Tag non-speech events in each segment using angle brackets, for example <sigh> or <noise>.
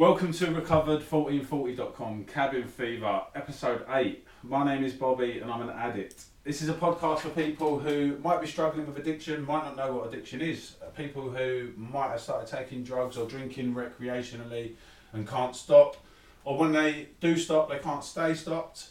Welcome to Recovered1440.com Cabin Fever, episode 8. My name is Bobby and I'm an addict. This is a podcast for people who might be struggling with addiction, might not know what addiction is, uh, people who might have started taking drugs or drinking recreationally and can't stop, or when they do stop, they can't stay stopped.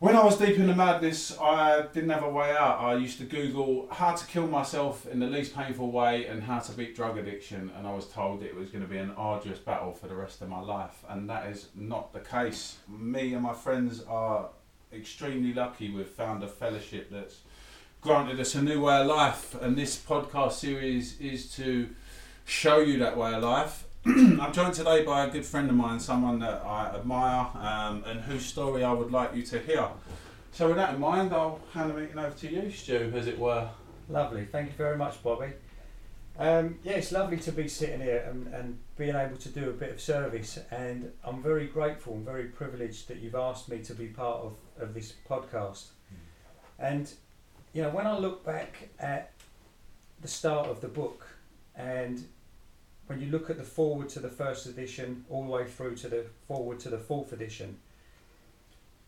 When I was deep in the madness, I didn't have a way out. I used to Google how to kill myself in the least painful way and how to beat drug addiction, and I was told it was going to be an arduous battle for the rest of my life, and that is not the case. Me and my friends are extremely lucky we've found a fellowship that's granted us a new way of life, and this podcast series is to show you that way of life <clears throat> I'm joined today by a good friend of mine, someone that I admire um, and whose story I would like you to hear. So, with that in mind, I'll hand the meeting over to you, Stu, as it were. Lovely, thank you very much, Bobby. Um, yeah, it's lovely to be sitting here and, and being able to do a bit of service, and I'm very grateful and very privileged that you've asked me to be part of, of this podcast. Mm. And, you know, when I look back at the start of the book and when you look at the foreword to the first edition all the way through to the foreword to the fourth edition,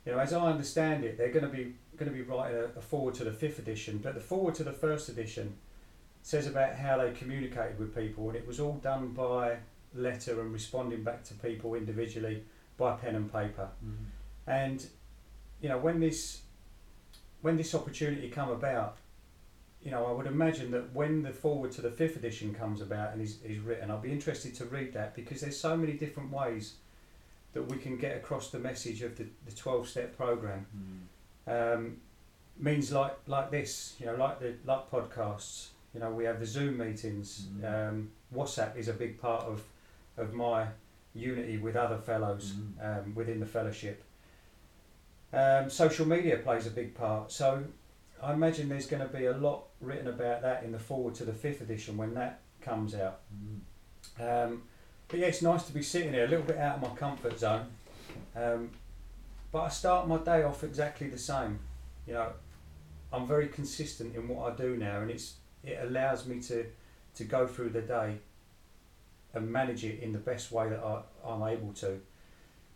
you know, as I understand it, they're going to be going to be writing a, a foreword to the fifth edition, but the foreword to the first edition says about how they communicated with people, and it was all done by letter and responding back to people individually by pen and paper. Mm-hmm. And you know, when this when this opportunity come about, you know, I would imagine that when the foreword to the fifth edition comes about and is, is written, I'll be interested to read that because there's so many different ways that we can get across the message of the, the 12 step program. Mm. Um, means like like this, you know, like the like podcasts. You know, we have the Zoom meetings. Mm. Um, WhatsApp is a big part of of my unity with other fellows mm. um, within the fellowship. Um, social media plays a big part. So I imagine there's going to be a lot written about that in the foreword to the fifth edition when that comes out. Mm. Um, but yeah, it's nice to be sitting here, a little bit out of my comfort zone. Um, but I start my day off exactly the same. You know, I'm very consistent in what I do now, and it's it allows me to to go through the day and manage it in the best way that I, I'm able to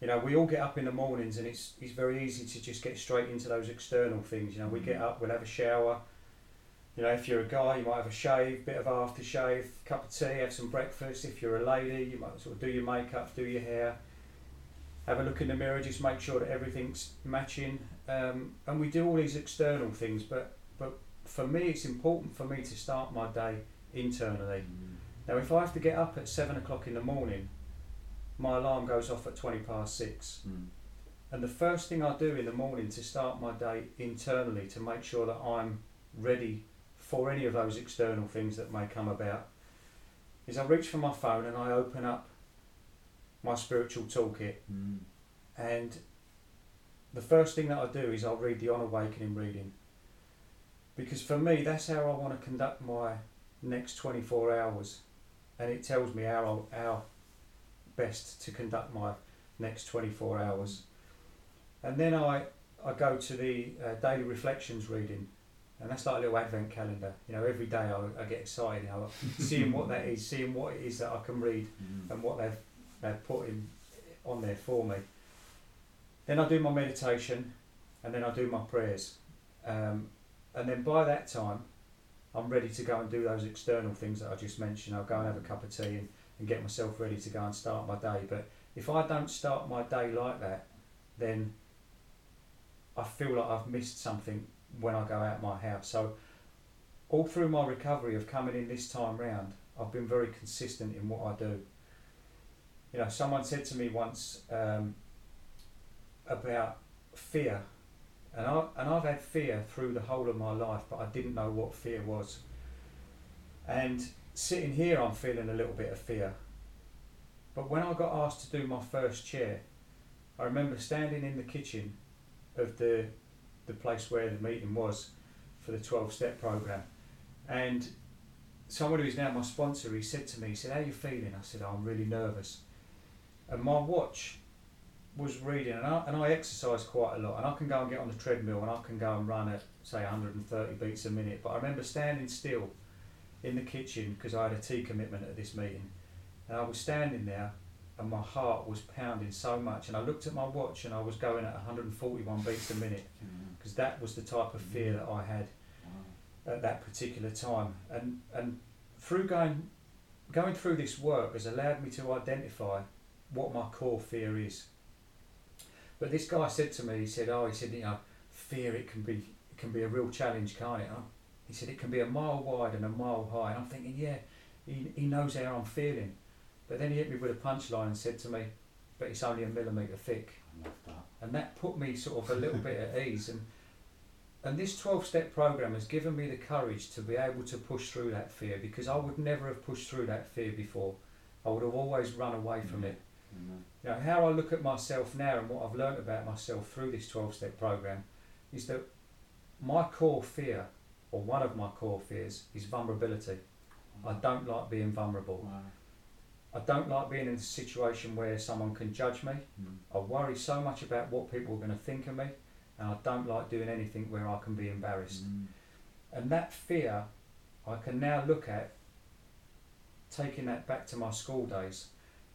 you know, we all get up in the mornings and it's it's very easy to just get straight into those external things. You know, we get mm. up, we'll have a shower. You know, if you're a guy, you might have a shave, bit of aftershave, cup of tea, have some breakfast. If you're a lady, you might sort of do your makeup, do your hair, have a look in the mirror, just make sure that everything's matching. Um, and we do all these external things, but but for me, it's important for me to start my day internally. Mm. Now, if I have to get up at seven o'clock in the morning my alarm goes off at 20 past six. Mm. And the first thing I do in the morning to start my day internally to make sure that I'm ready for any of those external things that may come about is I reach for my phone and I open up my spiritual toolkit. Mm. And the first thing that I do is I'll read the On Awakening reading. Because for me, that's how I want to conduct my next 24 hours. And it tells me how, I, how best to conduct my next 24 hours. And then I, I go to the uh, daily reflections reading, and that's like a little advent calendar. You know, every day I, I get excited, you <laughs> know, seeing what that is, seeing what it is that I can read mm. and what they've, they've put in, on there for me. Then I do my meditation, and then I do my prayers. Um, and then by that time, I'm ready to go and do those external things that I just mentioned. I'll go and have a cup of tea and and get myself ready to go and start my day. But if I don't start my day like that, then I feel like I've missed something when I go out my house. So all through my recovery of coming in this time round, I've been very consistent in what I do. You know, someone said to me once um, about fear, and I and I've had fear through the whole of my life, but I didn't know what fear was. And sitting here, I'm feeling a little bit of fear. But when I got asked to do my first chair, I remember standing in the kitchen of the the place where the meeting was for the 12 step program. And someone who is now my sponsor he said to me he said how are you feeling? I said oh, I'm really nervous. And my watch was reading and I, and I exercise quite a lot and I can go and get on the treadmill and I can go and run at say 130 beats a minute. But I remember standing still in the kitchen because I had a tea commitment at this meeting. And I was standing there and my heart was pounding so much and I looked at my watch and I was going at 141 beats a minute mm. because that was the type of fear that I had at that particular time. And and through going going through this work has allowed me to identify what my core fear is. But this guy said to me he said oh he said you know fear it can be it can be a real challenge can't it huh? He said it can be a mile wide and a mile high and I'm thinking yeah he, he knows how I'm feeling but then he hit me with a punchline and said to me but it's only a millimetre thick I love that. and that put me sort of a little bit at ease and and this 12 step program has given me the courage to be able to push through that fear because I would never have pushed through that fear before I would have always run away from Mm. it Amen. you know how I look at myself now and what I've learnt about myself through this 12 step program is that my core fear or one of my core fears is vulnerability I don't like being vulnerable Wow. I don't like being in a situation where someone can judge me Mm. I worry so much about what people are going to think of me, and I don't like doing anything where I can be embarrassed. Mm. And that fear, I can now look at taking that back to my school days.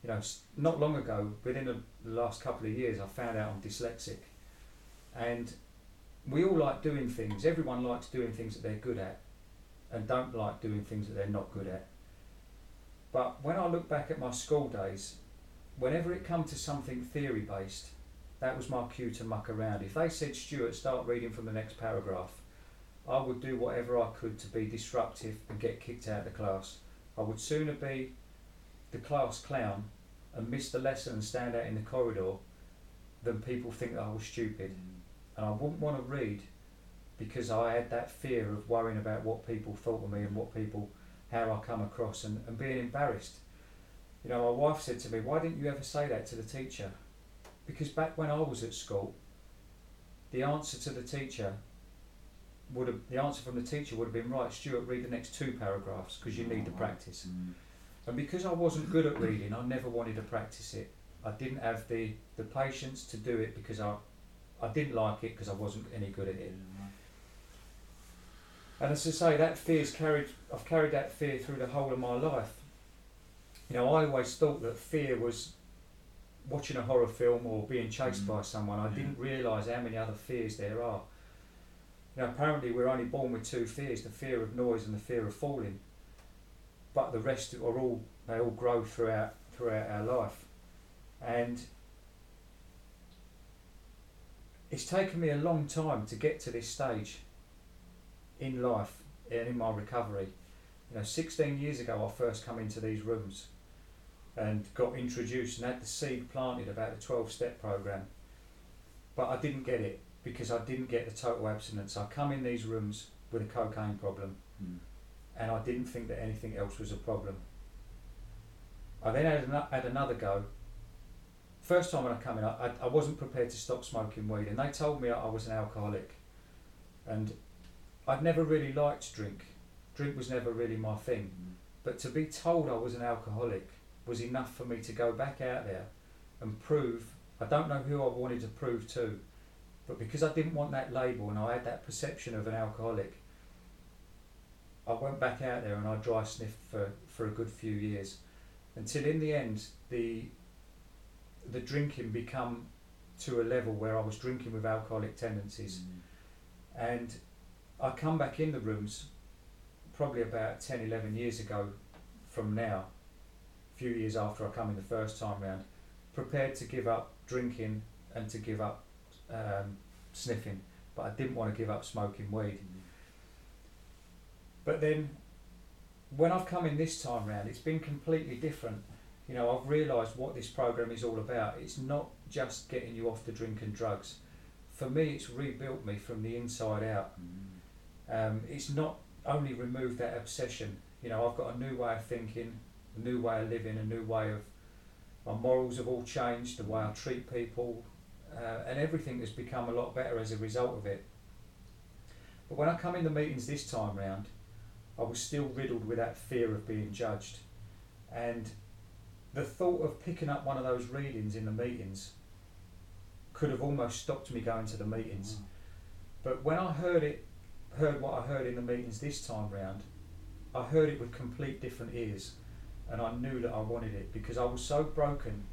You know, not long ago, within the the last couple of years, I found out I'm dyslexic. And we all like doing things, everyone likes doing things that they're good at, and don't like doing things that they're not good at. But when I look back at my school days, whenever it come to something theory based, that was my cue to muck around. If they said, Stuart, start reading from the next paragraph, I would do whatever I could to be disruptive and get kicked out of the class. I would sooner be the class clown and miss the lesson and stand out in the corridor than people think that I was stupid. And I wouldn't want to read because I had that fear of worrying about what people thought of me and what people, how I come across and, and being embarrassed. You know, my wife said to me, Why didn't you ever say that to the teacher? Because back when I was at school, the answer to the teacher would have the answer from the teacher would have been right, Stuart, read the next two paragraphs because you need the practice. Mm. And because I wasn't good at reading, I never wanted to practice it. I didn't have the, the patience to do it because I I didn't like it because I wasn't any good at it. And as I say, that fear's carried. I've carried that fear through the whole of my life. You know, I always thought that fear was watching a horror film or being chased Mm. by someone. I Yeah. didn't realise how many other fears there are. You know, apparently we're only born with two fears: the fear of noise and the fear of falling. But the rest are all they all grow throughout throughout our life, and it's taken me a long time to get to this stage in life and in my recovery. You know, 16 years ago, I first come into these rooms and got introduced and had the seed planted about the 12 step program. But I didn't get it because I didn't get the total abstinence. I come in these rooms with a cocaine problem Mm. and I didn't think that anything else was a problem. I then had, ano- had another go. First time when I came in, I, I, wasn't prepared to stop smoking weed, and they told me I was an alcoholic. And I'd never really liked drink. Drink was never really my thing. Mm. But to be told I was an alcoholic was enough for me to go back out there and prove. I don't know who I wanted to prove to, but because I didn't want that label and I had that perception of an alcoholic, I went back out there and I dry sniffed for, for a good few years, until in the end the the drinking become to a level where I was drinking with alcoholic tendencies, Mm. and I come back in the rooms probably about 10, 11 years ago from now, a few years after I come in the first time round, prepared to give up drinking and to give up um, sniffing, but I didn't want to give up smoking weed. Mm. But then, when I've come in this time round, it's been completely different. You know, I've realised what this program is all about. It's not just getting you off the drink and drugs. For me, it's rebuilt me from the inside out. Mm. Um, it's not only removed that obsession. You know, I've got a new way of thinking, a new way of living, a new way of my morals have all changed, the way I treat people, uh, and everything has become a lot better as a result of it. But when I come in the meetings this time round, I was still riddled with that fear of being judged. And the thought of picking up one of those readings in the meetings could have almost stopped me going to the meetings. Mm. But when I heard it, heard what I heard in the meetings this time round, I heard it with complete different ears, and I knew that I wanted it because I was so broken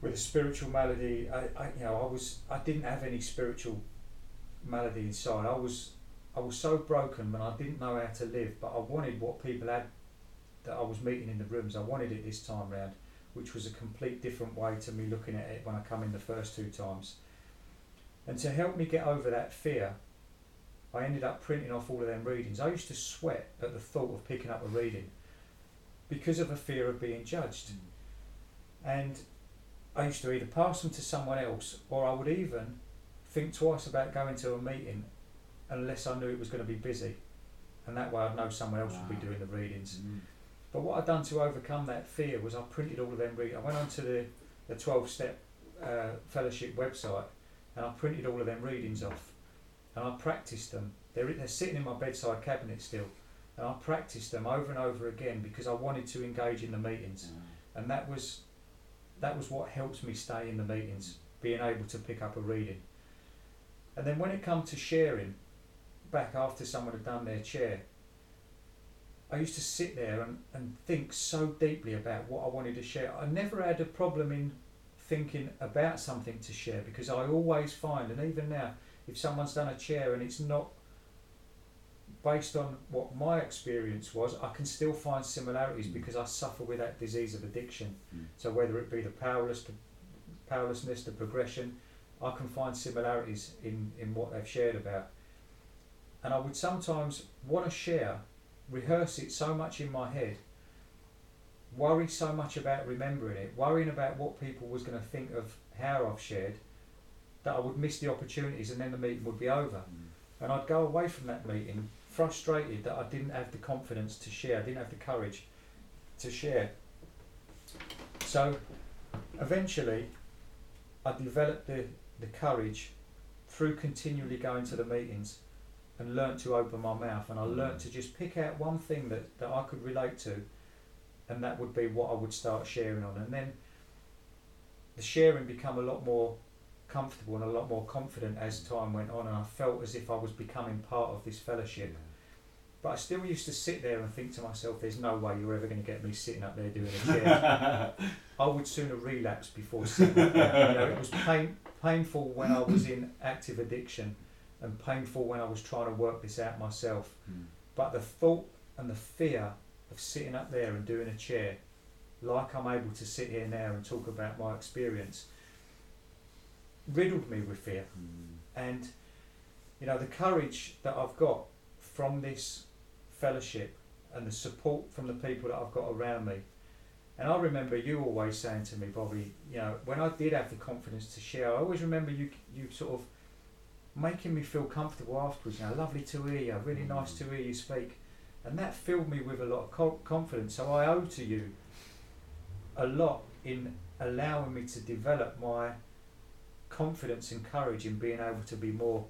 with a spiritual malady. I, I you know, I was, I didn't have any spiritual malady inside. I was, I was so broken when I didn't know how to live, but I wanted what people had that I was meeting in the rooms. I wanted it this time round, which was a complete different way to me looking at it when I come in the first two times. And to help me get over that fear, I ended up printing off all of them readings. I used to sweat at the thought of picking up a reading because of a fear of being judged. And I used to either pass them to someone else or I would even think twice about going to a meeting unless I knew it was going to be busy. And that way I'd know someone else would be doing the readings. Mm. But what I'd done to overcome that fear was I printed all of them readings. I went onto the, the 12 step uh, fellowship website and I printed all of them readings off and I practiced them. They're, they're sitting in my bedside cabinet still. And I practiced them over and over again because I wanted to engage in the meetings. And that was, that was what helps me stay in the meetings, being able to pick up a reading. And then when it come to sharing, back after someone had done their chair, I used to sit there and, and think so deeply about what I wanted to share. I never had a problem in thinking about something to share because I always find, and even now, if someone's done a chair and it's not based on what my experience was, I can still find similarities Mm. because I suffer with that disease of addiction. Mm. So whether it be the powerless, the powerlessness, the progression, I can find similarities in, in what they've shared about. And I would sometimes want to share, rehearse it so much in my head, worry so much about remembering it, worrying about what people was going to think of how I've shared, that I would miss the opportunities and then the meeting would be over. Mm. And I'd go away from that meeting frustrated that I didn't have the confidence to share, I didn't have the courage to share. So eventually I developed the, the courage through continually going to the meetings and learnt to open my mouth and I mm. learnt to just pick out one thing that, that I could relate to and that would be what I would start sharing on and then the sharing become a lot more comfortable and a lot more confident as mm. time went on and I felt as if I was becoming part of this fellowship. But I still used to sit there and think to myself, there's no way you're ever going to get me sitting up there doing a chair. <laughs> I would sooner relapse before sitting up there. You know, it was pain, painful when I was in active addiction and painful when I was trying to work this out myself. Mm. But the thought and the fear of sitting up there and doing a chair, like I'm able to sit here now and talk about my experience, riddled me with fear. Mm. And, you know, the courage that I've got from this fellowship and the support from the people that I've got around me. And I remember you always saying to me, Bobby, you know, when I did have the confidence to share, I always remember you, you sort of making me feel comfortable afterwards. You know, lovely to hear you, really nice to hear you speak. And that filled me with a lot of confidence. So I owe to you a lot in allowing me to develop my confidence and courage in being able to be more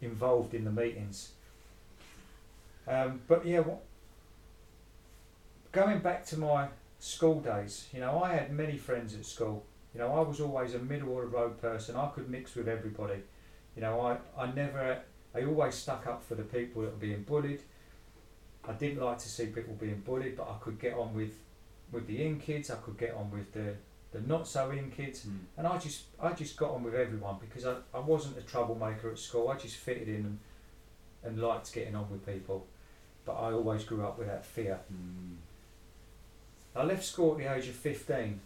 involved in the meetings. Um, but yeah, what, going back to my school days, you know, I had many friends at school. You know, I was always a middle of the road person. I could mix with everybody. You know, I, I never, I always stuck up for the people that were being bullied. I didn't like to see people being bullied, but I could get on with, with the in kids. I could get on with the, the not so in kids Mm. and I just I just got on with everyone because I, I wasn't a troublemaker at school. I just fitted in and, and liked getting on with people, but I always grew up with that fear. Mm. I left school at the age of fifteen.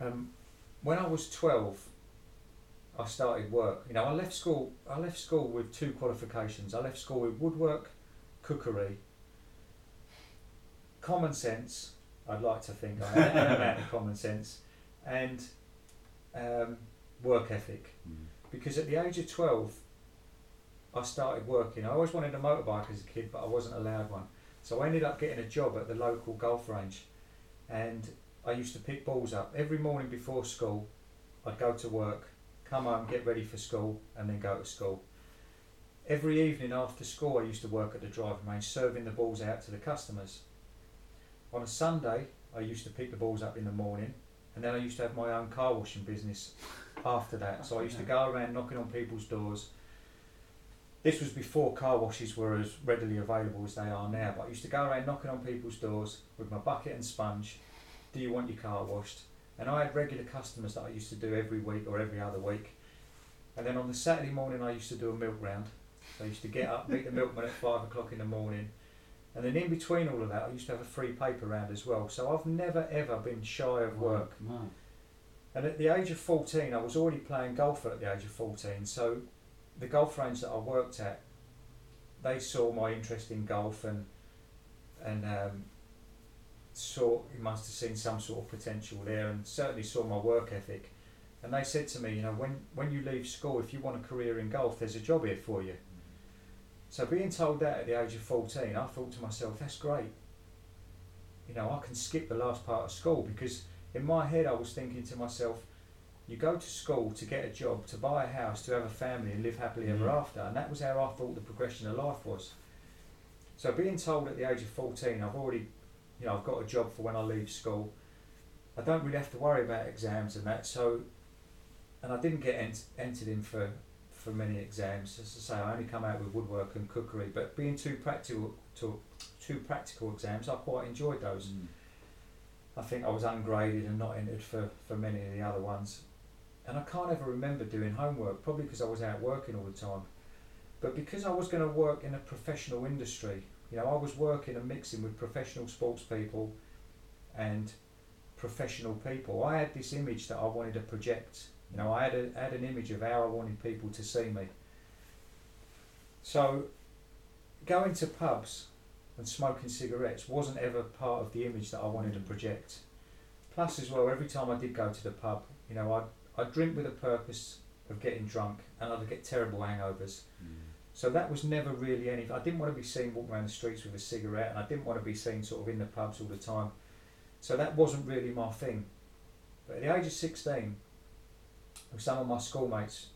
Um, when I was twelve, I started work. You know, I left school. I left school with two qualifications. I left school with woodwork, cookery, common sense. I'd like to think I had an amount of common sense, and um, work ethic. Mm. Because at the age of twelve, I started working. I always wanted a motorbike as a kid, but I wasn't allowed one. So I ended up getting a job at the local golf range, and I used to pick balls up every morning before school. I'd go to work, come home, get ready for school, and then go to school. Every evening after school, I used to work at the driving range, serving the balls out to the customers. On a Sunday, I used to pick the balls up in the morning, and then I used to have my own car washing business after that. So I used to go around knocking on people's doors. This was before car washes were as readily available as they are now, but I used to go around knocking on people's doors with my bucket and sponge. Do you want your car washed? And I had regular customers that I used to do every week or every other week. And then on the Saturday morning, I used to do a milk round. So I used to get up, meet the milkman at five o'clock in the morning. And then in between all of that, I used to have a free paper round as well. So I've never ever been shy of work. No. And at the age of 14, I was already playing golf at the age of 14. So the golf range that I worked at, they saw my interest in golf and and um, saw he must have seen some sort of potential there and certainly saw my work ethic. And they said to me, you know, when when you leave school, if you want a career in golf, there's a job here for you. So being told that at the age of 14, I thought to myself, that's great. You know, I can skip the last part of school because in my head I was thinking to myself, you go to school to get a job, to buy a house, to have a family and live happily ever Mm. after. And that was how I thought the progression of life was. So being told at the age of 14, I've already, you know, I've got a job for when I leave school. I don't really have to worry about exams and that. So, and I didn't get ent- entered in for, for many exams. As I say, I only come out with woodwork and cookery. But being two practical, to, two practical exams, I quite enjoyed those. Mm. I think I was ungraded and not entered for, for many of the other ones. And I can't ever remember doing homework, probably because I was out working all the time. But because I was going to work in a professional industry, you know, I was working and mixing with professional sports people and professional people. I had this image that I wanted to project. You know, I had, a, had an image of how I wanted people to see me. So, going to pubs and smoking cigarettes wasn't ever part of the image that I wanted to project. Plus, as well, every time I did go to the pub, you know, I'd, I'd drink with a purpose of getting drunk and I'd get terrible hangovers. Mm. So that was never really anything. I didn't want to be seen walking around the streets with a cigarette and I didn't want to be seen sort of in the pubs all the time. So that wasn't really my thing. But at the age of 16, with some of my schoolmates,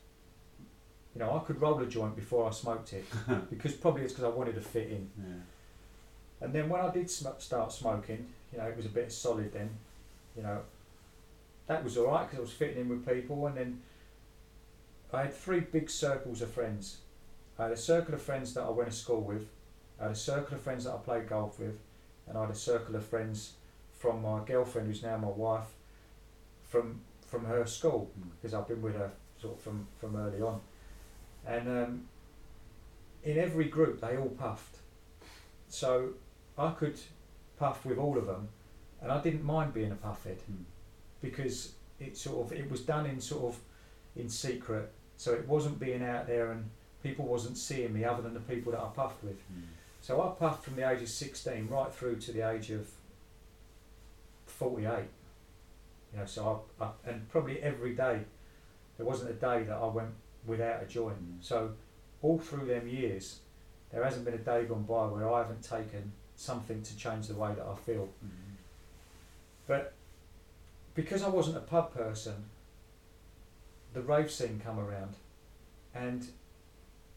you know, I could roll a joint before I smoked it <laughs> because probably it's because I wanted to fit in. Yeah. And then when I did sm- start smoking, you know, it was a bit solid then, you know, that was all right because I was fitting in with people. And then I had three big circles of friends. I had a circle of friends that I went to school with, I had a circle of friends that I played golf with, and I had a circle of friends from my girlfriend, who's now my wife, from from her school because I've been with her sort of from, from early on. And um, in every group, they all puffed. So I could puff with all of them, and I didn't mind being a puffhead Mm. because it sort of it was done in sort of in secret, so it wasn't being out there and people wasn't seeing me other than the people that I puffed with. Mm. So I puffed from the age of 16 right through to the age of 48. You know, so I, I and probably every day there wasn't a day that I went without a joint. Mm. So all through them years, there hasn't been a day gone by where I haven't taken something to change the way that I feel. Mm. But because I wasn't a pub person, the rave scene come around, and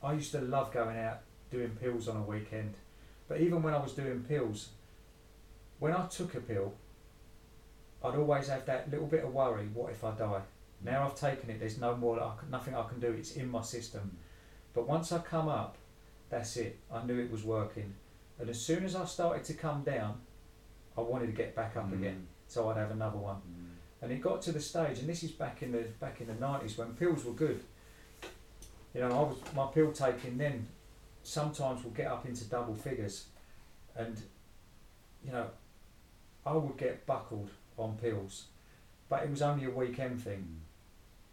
I used to love going out doing pills on a weekend. But even when I was doing pills, when I took a pill, I'd always have that little bit of worry: what if I die? Now I've taken it. There's no more. I can, nothing I can do. It's in my system. But once I come up, that's it. I knew it was working. And as soon as I started to come down, I wanted to get back up Mm. again. So I'd have another one. Mm. And it got to the stage, and this is back in the back in the nineties when pills were good. You know, I was my pill taking then sometimes will get up into double figures, and you know, I would get buckled on pills, but it was only a weekend thing. Mm.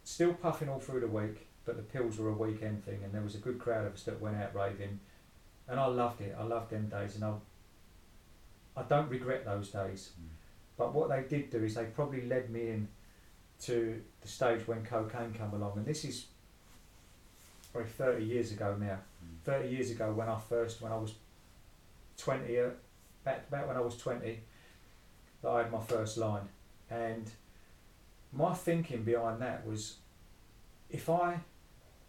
Still puffing all through the week, but the pills were a weekend thing, and there was a good crowd of us that went out raving, and I loved it. I loved them days, and I I don't regret those days. Mm. But what they did do is they probably led me in to the stage when cocaine came along, and this is probably 30 years ago now. Mm. 30 years ago when I first, when I was 20, uh, back, back when I was 20, that I had my first line. And my thinking behind that was if I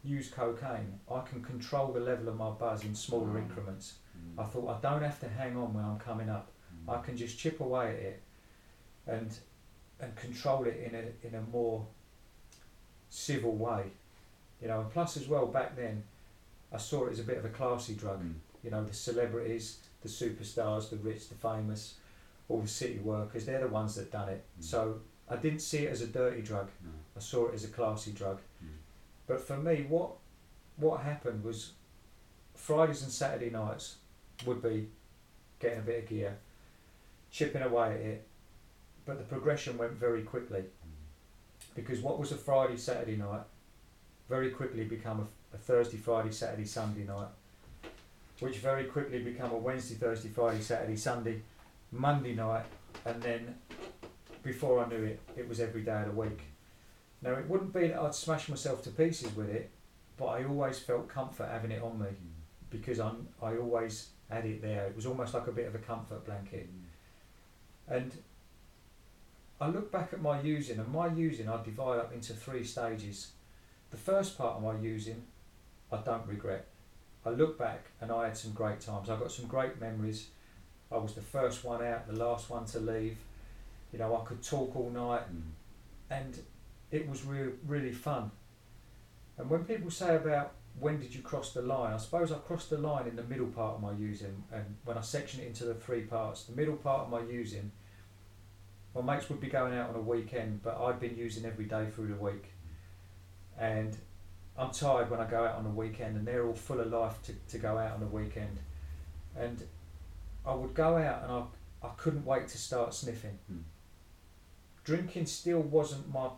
use cocaine, I can control the level of my buzz in smaller Mm. increments. Mm. I thought I don't have to hang on when I'm coming up. Mm. I can just chip away at it and and control it in a in a more civil way. You know, and plus as well back then I saw it as a bit of a classy drug. Mm. You know, the celebrities, the superstars, the rich, the famous, all the city workers, they're the ones that done it. Mm. So I didn't see it as a dirty drug. No. I saw it as a classy drug. Mm. But for me, what what happened was Fridays and Saturday nights would be getting a bit of gear, chipping away at it, but the progression went very quickly because what was a Friday Saturday night very quickly become a, a Thursday Friday Saturday Sunday night, which very quickly become a Wednesday Thursday Friday Saturday Sunday Monday night, and then before I knew it, it was every day of the week. Now it wouldn't be that I'd smash myself to pieces with it, but I always felt comfort having it on me because I'm I always had it there. It was almost like a bit of a comfort blanket. And I look back at my using, and my using I divide up into three stages. The first part of my using, I don't regret. I look back and I had some great times. I got some great memories. I was the first one out, the last one to leave. You know, I could talk all night, Mm. and it was re- really fun. And when people say about when did you cross the line, I suppose I crossed the line in the middle part of my using, and when I section it into the three parts, the middle part of my using, my mates would be going out on a weekend, but I'd been using every day through the week, and I'm tired when I go out on the weekend, and they're all full of life to, to go out on the weekend, and I would go out and I I couldn't wait to start sniffing. Mm. Drinking still wasn't my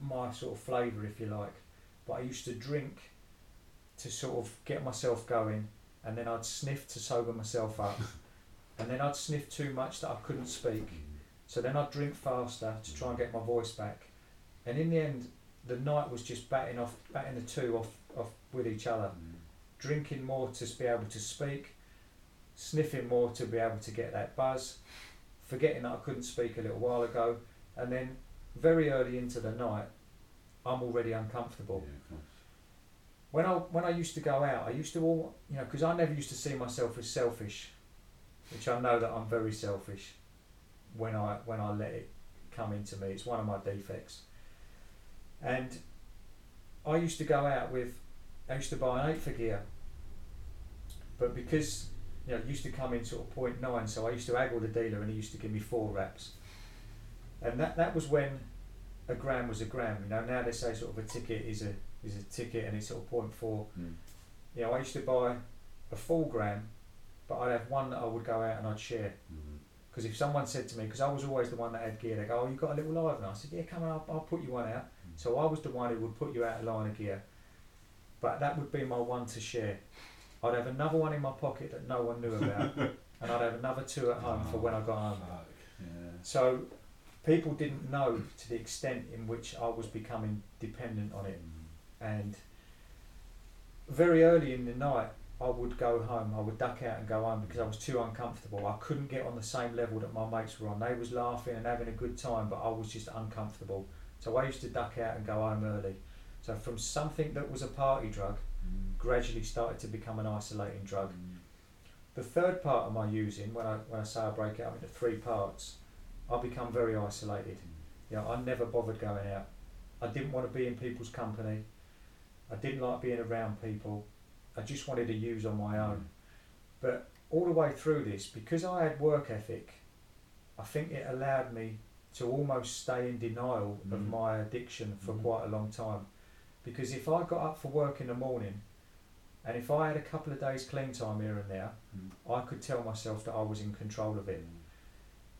my sort of flavour, if you like, but I used to drink to sort of get myself going, and then I'd sniff to sober myself up, <laughs> and then I'd sniff too much that I couldn't speak. So then I'd drink faster to try and get my voice back, and in the end, the night was just batting off, batting the two off, off with each other. Mm. Drinking more to be able to speak, sniffing more to be able to get that buzz, forgetting that I couldn't speak a little while ago, and then very early into the night, I'm already uncomfortable. Yeah. When I when I used to go out, I used to all you know because I never used to see myself as selfish, which I know that I'm very selfish. When I when I let it come into me, it's one of my defects. And I used to go out with, I used to buy an eight for gear. But because you know it used to come in sort of point nine, so I used to haggle the dealer, and he used to give me four wraps. And that that was when a gram was a gram. You know now they say sort of a ticket is a is a ticket and it's sort of point four. Mm. You know, I used to buy a full gram, but I'd have one that I would go out and I'd share. Mm. Because if someone said to me, because I was always the one that had gear, they go, "Oh, you got a little live?" And I said, "Yeah, come on, I'll, I'll put you one out." So I was the one who would put you out of line of gear. But that would be my one to share. I'd have another one in my pocket that no one knew about, <laughs> and I'd have another two at home for when I got home. Yeah. So people didn't know to the extent in which I was becoming dependent on it. Mm. And very early in the night, I would go home. I would duck out and go home because I was too uncomfortable. I couldn't get on the same level that my mates were on. They was laughing and having a good time, but I was just uncomfortable. So I used to duck out and go home early. So from something that was a party drug, Mm. gradually started to become an isolating drug. Mm. The third part of my using, when I when I say I break it up into three parts, I become very isolated. You know, I never bothered going out. I didn't want to be in people's company. I didn't like being around people. I just wanted to use on my own. But all the way through this, because I had work ethic, I think it allowed me to almost stay in denial of Mm. my addiction for Mm. quite a long time. Because if I got up for work in the morning and if I had a couple of days clean time here and there, Mm. I could tell myself that I was in control of it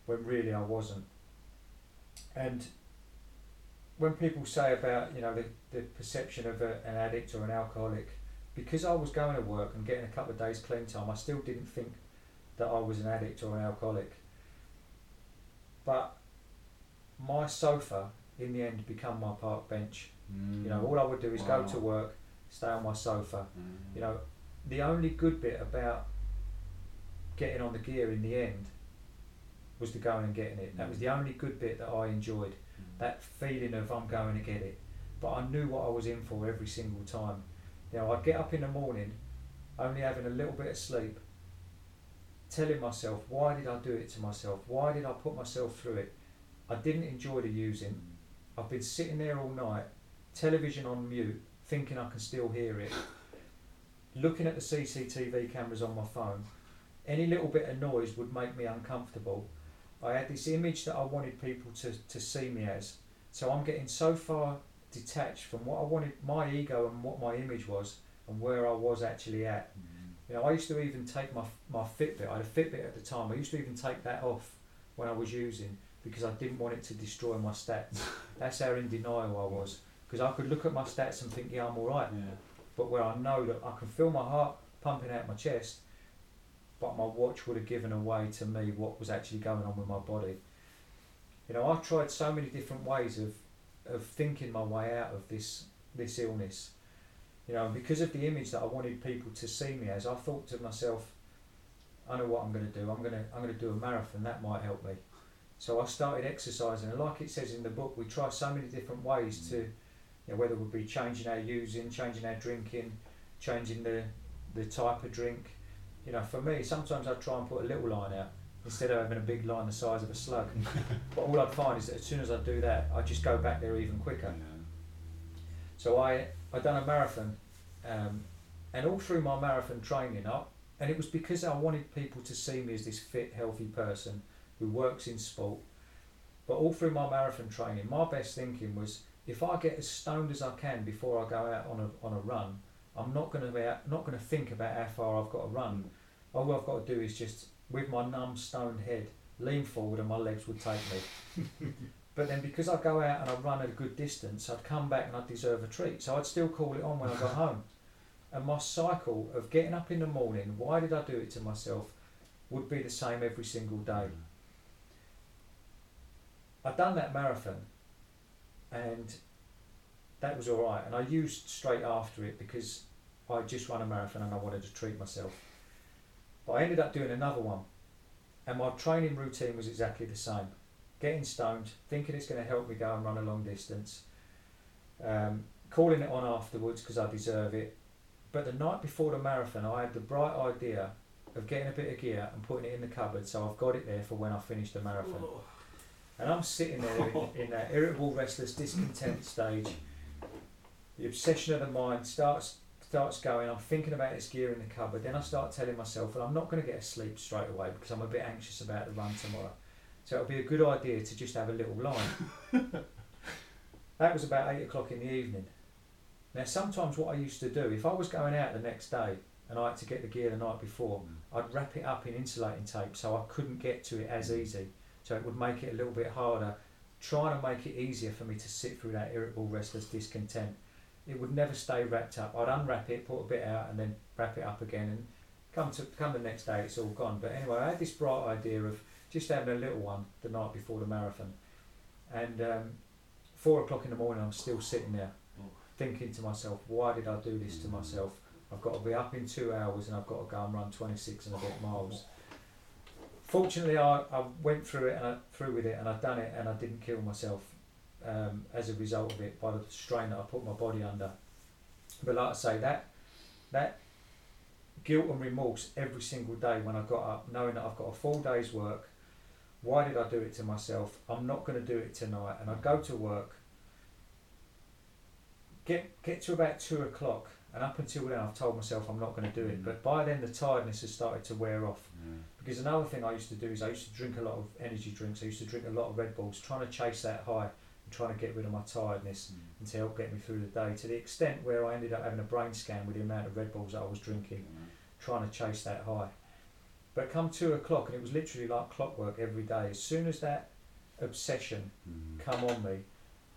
when really I wasn't. And when people say about you know the, the perception of a, an addict or an alcoholic, because I was going to work and getting a couple of days clean time, I still didn't think that I was an addict or an alcoholic. But my sofa in the end become my park bench. Mm. You know, all I would do is go to work, stay on my sofa, Mm. you know, the only good bit about getting on the gear in the end was the going and getting it. That was the only good bit that I enjoyed. That feeling of I'm going to get it. But I knew what I was in for every single time. You know, I'd get up in the morning, only having a little bit of sleep, telling myself, why did I do it to myself? Why did I put myself through it? I didn't enjoy the using. I've been sitting there all night, television on mute, thinking I can still hear it, looking at the CCTV cameras on my phone. Any little bit of noise would make me uncomfortable. I had this image that I wanted people to, to see me as. So I'm getting so far detached from what I wanted, my ego and what my image was, and where I was actually at. Mm. You know, I used to even take my my Fitbit. I had a Fitbit at the time. I used to even take that off when I was using because I didn't want it to destroy my stats. <laughs> That's how in denial I was because I could look at my stats and think, yeah, I'm all right. Yeah. But where I know that I can feel my heart pumping out my chest, but my watch would have given away to me what was actually going on with my body. You know, I've tried so many different ways of of thinking my way out of this this illness. You know, because of the image that I wanted people to see me as, I thought to myself, I know what I'm going to do. I'm going to I'm going to do a marathon. That might help me. So I started exercising, and like it says in the book, we try so many different ways to, you know, whether it would be changing our using, changing our drinking, changing the the type of drink. You know, for me, sometimes I'd try and put a little line out instead of having a big line the size of a slug. <laughs> but all I'd find is that as soon as I do that, I just go back there even quicker. So I I done a marathon, um, and all through my marathon training up, and it was because I wanted people to see me as this fit, healthy person who works in sport. But all through my marathon training, my best thinking was if I get as stoned as I can before I go out on a on a run, I'm not going to be out, not going to think about how far I've got to run. All I've got to do is just with my numb, stoned head, lean forward, and my legs would take me. <laughs> But then because I go out and I run at a good distance, I'd come back and I'd deserve a treat. So I'd still call it on when I got <laughs> home. And my cycle of getting up in the morning, why did I do it to myself, would be the same every single day. Mm. I'd done that marathon and that was all right. And I used straight after it because I just run a marathon and I wanted to treat myself. But I ended up doing another one and my training routine was exactly the same getting stoned, thinking it's going to help me go and run a long distance, um, calling it on afterwards because I deserve it. But the night before the marathon, I had the bright idea of getting a bit of gear and putting it in the cupboard so I've got it there for when I finish the marathon. And I'm sitting there in, <laughs> in that irritable, restless, discontent stage. The obsession of the mind starts starts going. I'm thinking about this gear in the cupboard. Then I start telling myself, well, I'm not going to get a sleep straight away because I'm a bit anxious about the run tomorrow. So it'll be a good idea to just have a little line. <laughs> that was about eight o'clock in the evening. Now, sometimes what I used to do, if I was going out the next day and I had to get the gear the night before, hmm. I'd wrap it up in insulating tape so I couldn't get to it as hmm. easy. So it would make it a little bit harder, trying to make it easier for me to sit through that irritable, restless discontent. It would never stay wrapped up. I'd unwrap it, put a bit out, and then wrap it up again. And come to come the next day, it's all gone. But anyway, I had this bright idea of just having a little one the night before the marathon. And um, four o'clock in the morning, I'm still sitting there thinking to myself, why did I do this to myself? I've got to be up in two hours and I've got to go and run 26 and a bit miles. Fortunately, I, I went through it and I, through with it and I've done it and I didn't kill myself um, as a result of it by the strain that I put my body under. But like I say, that that guilt and remorse every single day when I got up, knowing that I've got a full day's work. Why did I do it to myself? I'm not going to do it tonight. And I go to work, get get to about two o'clock, and up until then I've told myself I'm not going to do it. Mm. But by then the tiredness has started to wear off. Because another thing I used to do is I used to drink a lot of energy drinks. I used to drink a lot of Red Bulls, trying to chase that high and trying to get rid of my tiredness and to help get me through the day. To the extent where I ended up having a brain scan with the amount of Red Bulls that I was drinking, trying to chase that high. But come two o'clock, and it was literally like clockwork every day. As soon as that obsession Mm. come on me,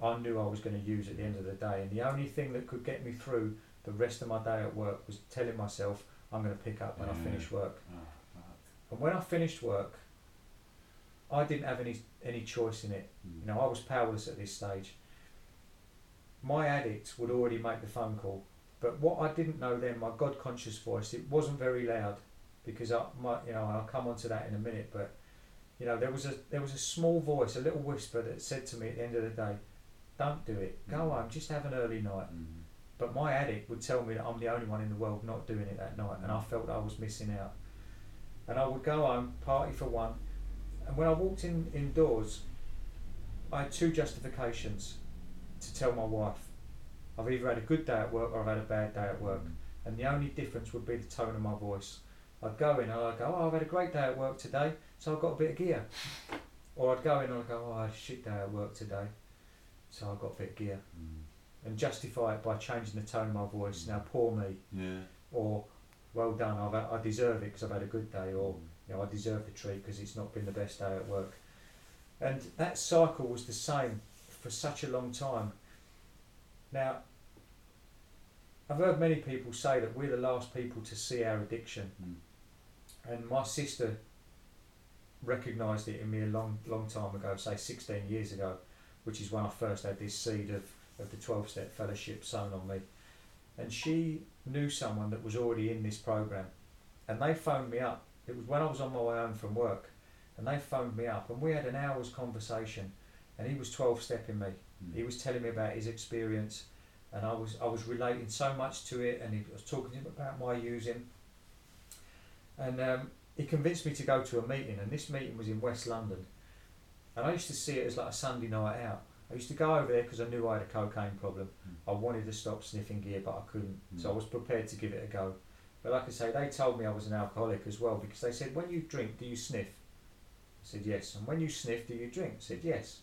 I knew I was going to use at the end of the day. And the only thing that could get me through the rest of my day at work was telling myself I'm going to pick up when I finish work. Oh. And when I finished work, I didn't have any any choice in it. Mm. You know, I was powerless at this stage. My addict would already make the phone call, but what I didn't know then, my God conscious voice, it wasn't very loud, because I, my, you know, I'll come onto that in a minute. But You know, there was a there was a small voice, a little whisper that said to me at the end of the day, "Don't do it. Go Mm. home. Just have an early night." Mm. But my addict would tell me that I'm the only one in the world not doing it that night, and I felt I was missing out. And I would go home, party for one, and when I walked in indoors, I had two justifications to tell my wife. I've either had a good day at work or I've had a bad day at work, and the only difference would be the tone of my voice. I'd go in and I'd go, oh, I've had a great day at work today, so I've got a bit of gear. <laughs> Or I'd go in and I'd go, oh, I had a shit day at work today, so I've got a bit of gear. Mm. And justify it by changing the tone of my voice. Now, poor me, Yeah. or well done, I've I deserve it because I've had a good day, or Mm. you know, I deserve the treat because it's not been the best day at work. And that cycle was the same for such a long time. Now, I've heard many people say that we're the last people to see our addiction, Mm. and my sister recognised it in me a long, long time ago, say 16 years ago, which is when I first had this seed of, of the 12 step fellowship sown on me. And she knew someone that was already in this program, and they phoned me up. It was when I was on my way home from work, and they phoned me up, and we had an hour's conversation. And he was 12 stepping me. Mm. He was telling me about his experience, and I was I was relating so much to it, and he was talking to him about my using. And um, he convinced me to go to a meeting, and this meeting was in West London. And I used to see it as like a Sunday night out. I used to go over there because I knew I had a cocaine problem. Mm. I wanted to stop sniffing gear, but I couldn't. So I Mm. was prepared to give it a go. But like I say, they told me I was an alcoholic as well because they said, when you drink, do you sniff? I said, yes. And when you sniff, do you drink? I said, yes.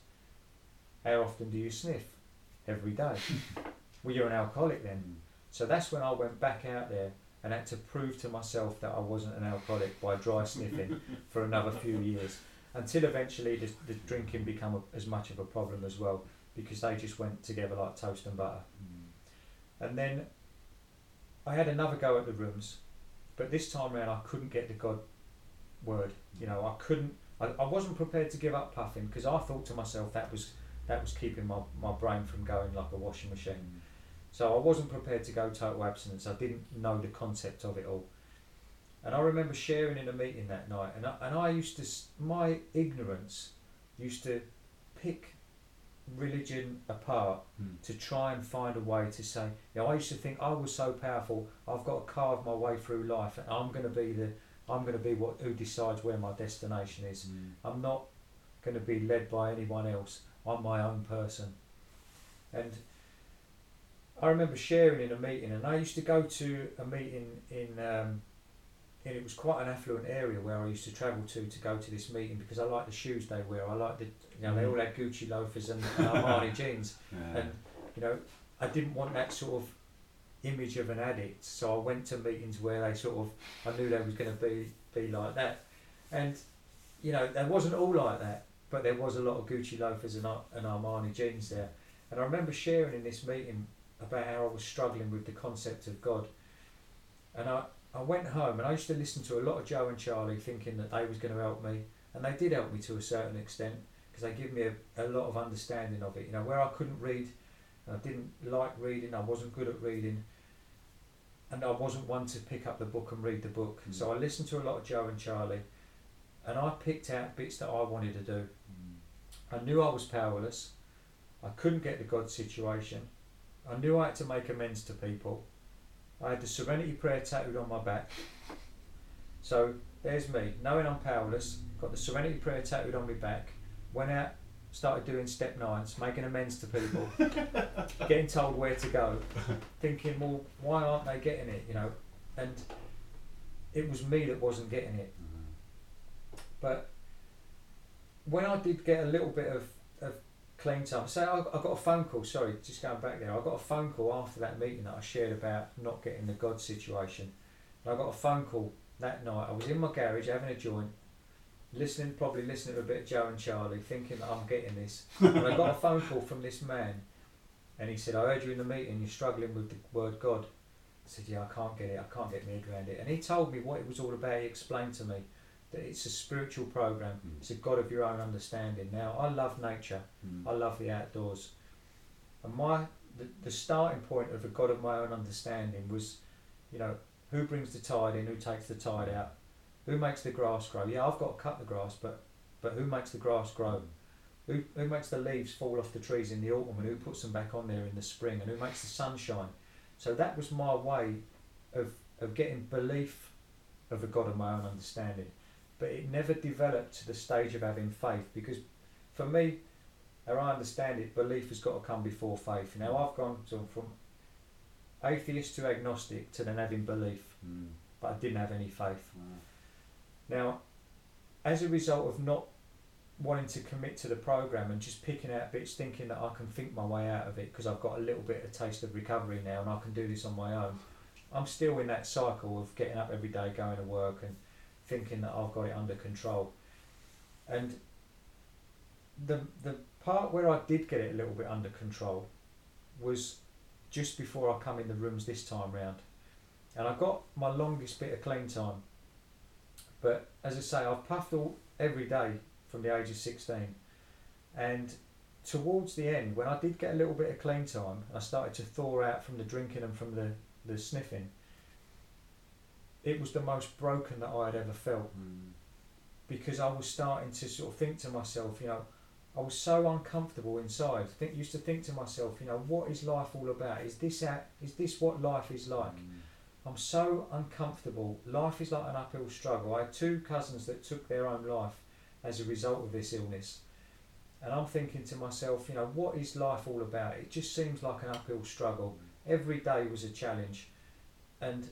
How often do you sniff? Every day. <laughs> well, you're an alcoholic then. Mm. So that's when I went back out there and had to prove to myself that I wasn't an alcoholic by dry sniffing <laughs> for another few years until eventually the, the drinking became a, as much of a problem as well because they just went together like toast and butter. Mm. And then I had another go at the rooms, but this time round I couldn't get the God word. You know, I couldn't. I, I wasn't prepared to give up puffing because I thought to myself that was that was keeping my, my brain from going like a washing machine. Mm. So I wasn't prepared to go total abstinence. I didn't know the concept of it all. And I remember sharing in a meeting that night, and I, and I used to, my ignorance used to pick religion apart Mm. to try and find a way to say, you know, I used to think I was so powerful, I've got to carve my way through life, and I'm going to be the, I'm going to be what who decides where my destination is. Mm. I'm not going to be led by anyone else. I'm my own person. And I remember sharing in a meeting, and I used to go to a meeting in, um, and it was quite an affluent area where I used to travel to to go to this meeting because I like the shoes they wear. I like the, you know, they all mm. had Gucci loafers and, and Armani <laughs> jeans, Yeah. and you know, I didn't want that sort of image of an addict, so I went to meetings where they sort of, I knew they was going to be be like that, and you know, they wasn't all like that, but there was a lot of Gucci loafers and, and Armani jeans there, and I remember sharing in this meeting about how I was struggling with the concept of God, and I. I went home and I used to listen to a lot of Joe and Charlie thinking that they was going to help me and they did help me to a certain extent because they give me a, a lot of understanding of it you know where I couldn't read and I didn't like reading I wasn't good at reading and I wasn't one to pick up the book and read the book Mm. so I listened to a lot of Joe and Charlie and I picked out bits that I wanted to do Mm. I knew I was powerless I couldn't get the God situation I knew I had to make amends to people I had the Serenity Prayer tattooed on my back. So there's me knowing I'm powerless got the Serenity Prayer tattooed on my back went out started doing step nines making amends to people <laughs> getting told where to go thinking well why aren't they getting it? You know and it was me that wasn't getting it. Mm. but when I did get a little bit of, of clean time, say I, I got a phone call, sorry, just going back there, I got a phone call after that meeting that I shared about not getting the God situation. And I got a phone call that night. I was in my garage having a joint, listening, probably listening to a bit of Joe and Charlie, thinking that I'm getting this. and I got a phone call from this man, and he said, I heard you in the meeting, you're struggling with the word God. I said, Yeah, I can't get it, I can't get my head around it. And he told me what it was all about, he explained to me that it's a spiritual program. Mm. It's a God of your own understanding. Now, I love nature. Mm. I love the outdoors. And my the, the starting point of a God of my own understanding was, you know, who brings the tide in, who takes the tide out, who makes the grass grow. Yeah, I've got to cut the grass, but but who makes the grass grow? Who, who makes the leaves fall off the trees in the autumn and who puts them back on there in the spring and who makes the sunshine? So that was my way of, of getting belief of a God of my own understanding. But it never developed to the stage of having faith because for me, how I understand it, belief has got to come before faith. Now I've gone to, from atheist to agnostic to then having belief, Mm. but I didn't have any faith. Wow. Now, as a result of not wanting to commit to the program and just picking out bits, thinking that I can think my way out of it because I've got a little bit of taste of recovery now and I can do this on my own, I'm still in that cycle of getting up every day, going to work, and thinking that I've got it under control. And the the part where I did get it a little bit under control was just before I come in the rooms this time round, and I got my longest bit of clean time. But as I say, I've puffed all every day from the age of sixteen, and towards the end, when I did get a little bit of clean time, I started to thaw out from the drinking and from the the sniffing. It was the most broken that I had ever felt Mm. because I was starting to sort of think to myself, you know, I was so uncomfortable inside. Think used to think to myself, you know, what is life all about? Is this at, is this what life is like? Mm. I'm so uncomfortable. Life is like an uphill struggle. I had two cousins that took their own life as a result of this illness. And I'm thinking to myself, you know, what is life all about? It just seems like an uphill struggle. Every day was a challenge. And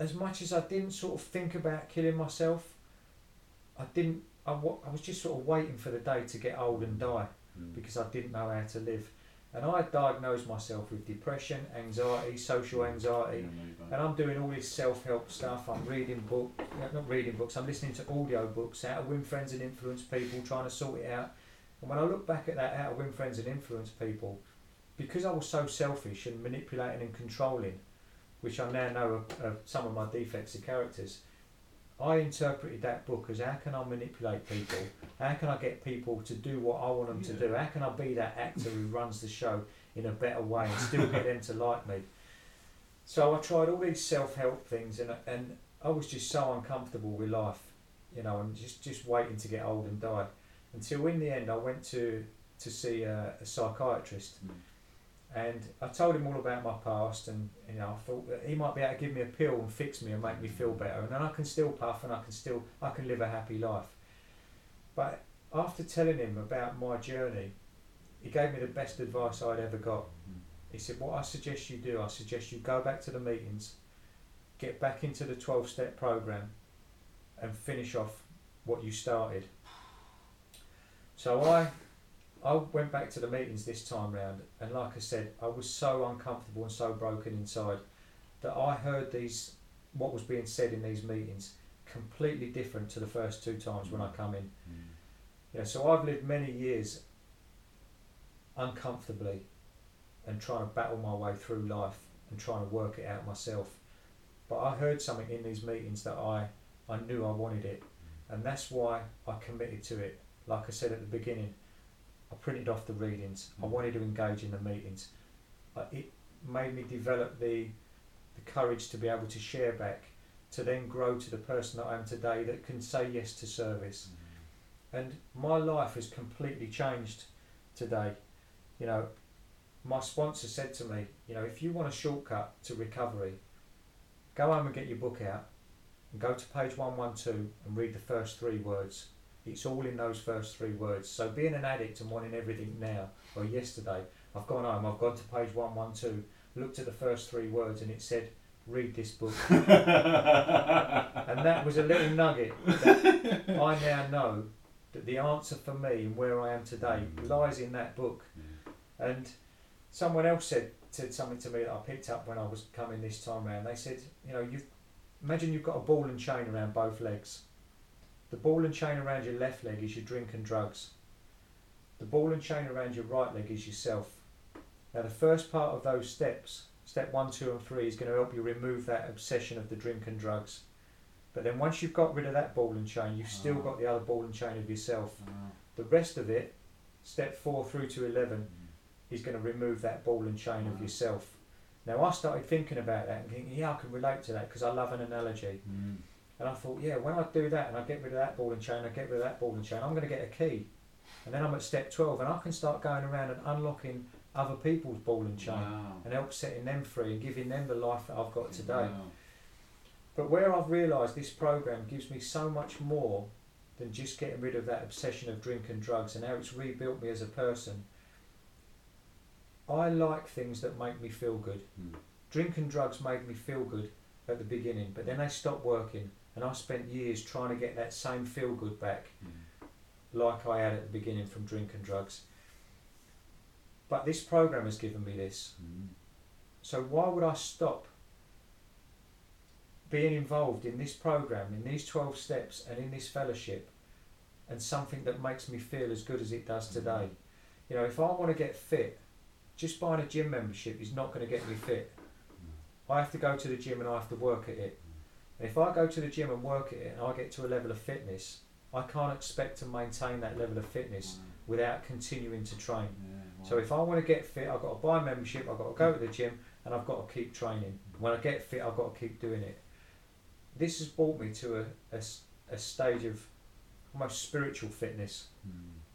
as much as I didn't sort of think about killing myself, I didn't, I, I was just sort of waiting for the day to get old and die Mm. because I didn't know how to live. And I diagnosed myself with depression, anxiety, social anxiety, Yeah, and I'm doing all this self-help stuff. I'm reading book, yeah, not reading books. I'm listening to audio books, how to win friends and influence people, trying to sort it out. And when I look back at that, how to win friends and influence people, because I was so selfish and manipulating and controlling, which I now know are, are some of my defects of characters, I interpreted that book as how can I manipulate people? How can I get people to do what I want them to do? How can I be that actor who runs the show in a better way and still get them to like me? So I tried all these self-help things, and and I was just so uncomfortable with life, you know, and just just waiting to get old and die, until in the end I went to to see a, a psychiatrist, Mm. And I told him all about my past, and you know I thought that he might be able to give me a pill and fix me and make me feel better, and then I can still puff and I can still I can live a happy life. But after telling him about my journey, he gave me the best advice I'd ever got. He said, What I suggest you do, I suggest you go back to the meetings, get back into the 12 step program, and finish off what you started. So I, I went back to the meetings this time round, and like I said, I was so uncomfortable and so broken inside that I heard these, what was being said in these meetings, completely different to the first two times when I come in. Mm. Yeah, so I've lived many years uncomfortably and trying to battle my way through life and trying to work it out myself. But I heard something in these meetings that I, I knew I wanted it, and that's why I committed to it. Like I said at the beginning, I printed off the readings. I Mm. wanted to engage in the meetings. Uh, it made me develop the, the courage to be able to share back, to then grow to the person that I am today that can say yes to service and my life has completely changed today. You know, my sponsor said to me, you know, if you want a shortcut to recovery, go home and get your book out and go to page 112 and read the first three words. It's all in those first three words. So being an addict and wanting everything now, or yesterday, I've gone home, I've gone to page 112, looked at the first three words and it said, read this book. <laughs> and that was a little nugget that I now know that the answer for me and where I am today mm. lies in that book. Mm. And someone else said said something to me that I picked up when I was coming this time round. They said, you know, you imagine you've got a ball and chain around both legs. The ball and chain around your left leg is your drink and drugs. The ball and chain around your right leg is yourself. Now the first part of those steps, step one, two, and three, is going to help you remove that obsession of the drink and drugs. But then once you've got rid of that ball and chain, you've still Ah. got the other ball and chain of yourself. Wow. The rest of it, step four through to eleven, is going to remove that ball and chain of yourself. Now I started thinking about that and thinking, yeah, I can relate to that because I love an analogy. Mm. And I thought, yeah, when I do that and I get rid of that ball and chain, I get rid of that ball and chain, I'm going to get a key. And then I'm at step 12 and I can start going around and unlocking other people's ball and chain Wow. and help setting them free and giving them the life that I've got today. Wow. But where I've realised this program gives me so much more than just getting rid of that obsession of drink and drugs and how it's rebuilt me as a person. I like things that make me feel good. Mm. Drink and drugs made me feel good at the beginning, but then they stopped working, and I spent years trying to get that same feel good back, Mm. like I had at the beginning from drink and drugs. But this program has given me this, Mm. so why would I stop being involved in this program, in these 12 steps, and in this fellowship, and something that makes me feel as good as it does today? You know, if I want to get fit, just buying a gym membership is not going to get me fit. I have to go to the gym and I have to work at it. If I go to the gym and work it and I get to a level of fitness, I can't expect to maintain that level of fitness without continuing to train. Yeah, So if I want to get fit, I've got to buy a membership, I've got to go to the gym, and I've got to keep training. When I get fit, I've got to keep doing it. This has brought me to a a stage of almost spiritual fitness Mm.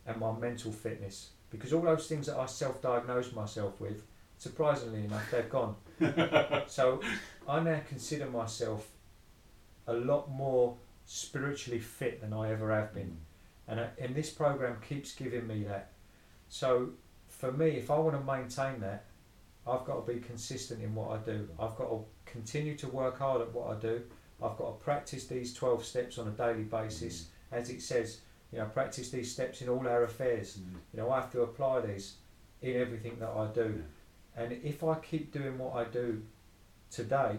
and my mental fitness. Because all those things that I self diagnosed myself with, surprisingly enough, they've gone. <laughs> so I now consider myself a lot more spiritually fit than I ever have been and, uh, and this program keeps giving me that. So for me, if I want to maintain that, I've got to be consistent in what I do. I've got to continue to work hard at what I do. I've got to practice these 12 steps on a daily basis. As it says, you know, practice these steps in all our affairs. Mm. You know, I have to apply these in everything that I do. And if I keep doing what I do today,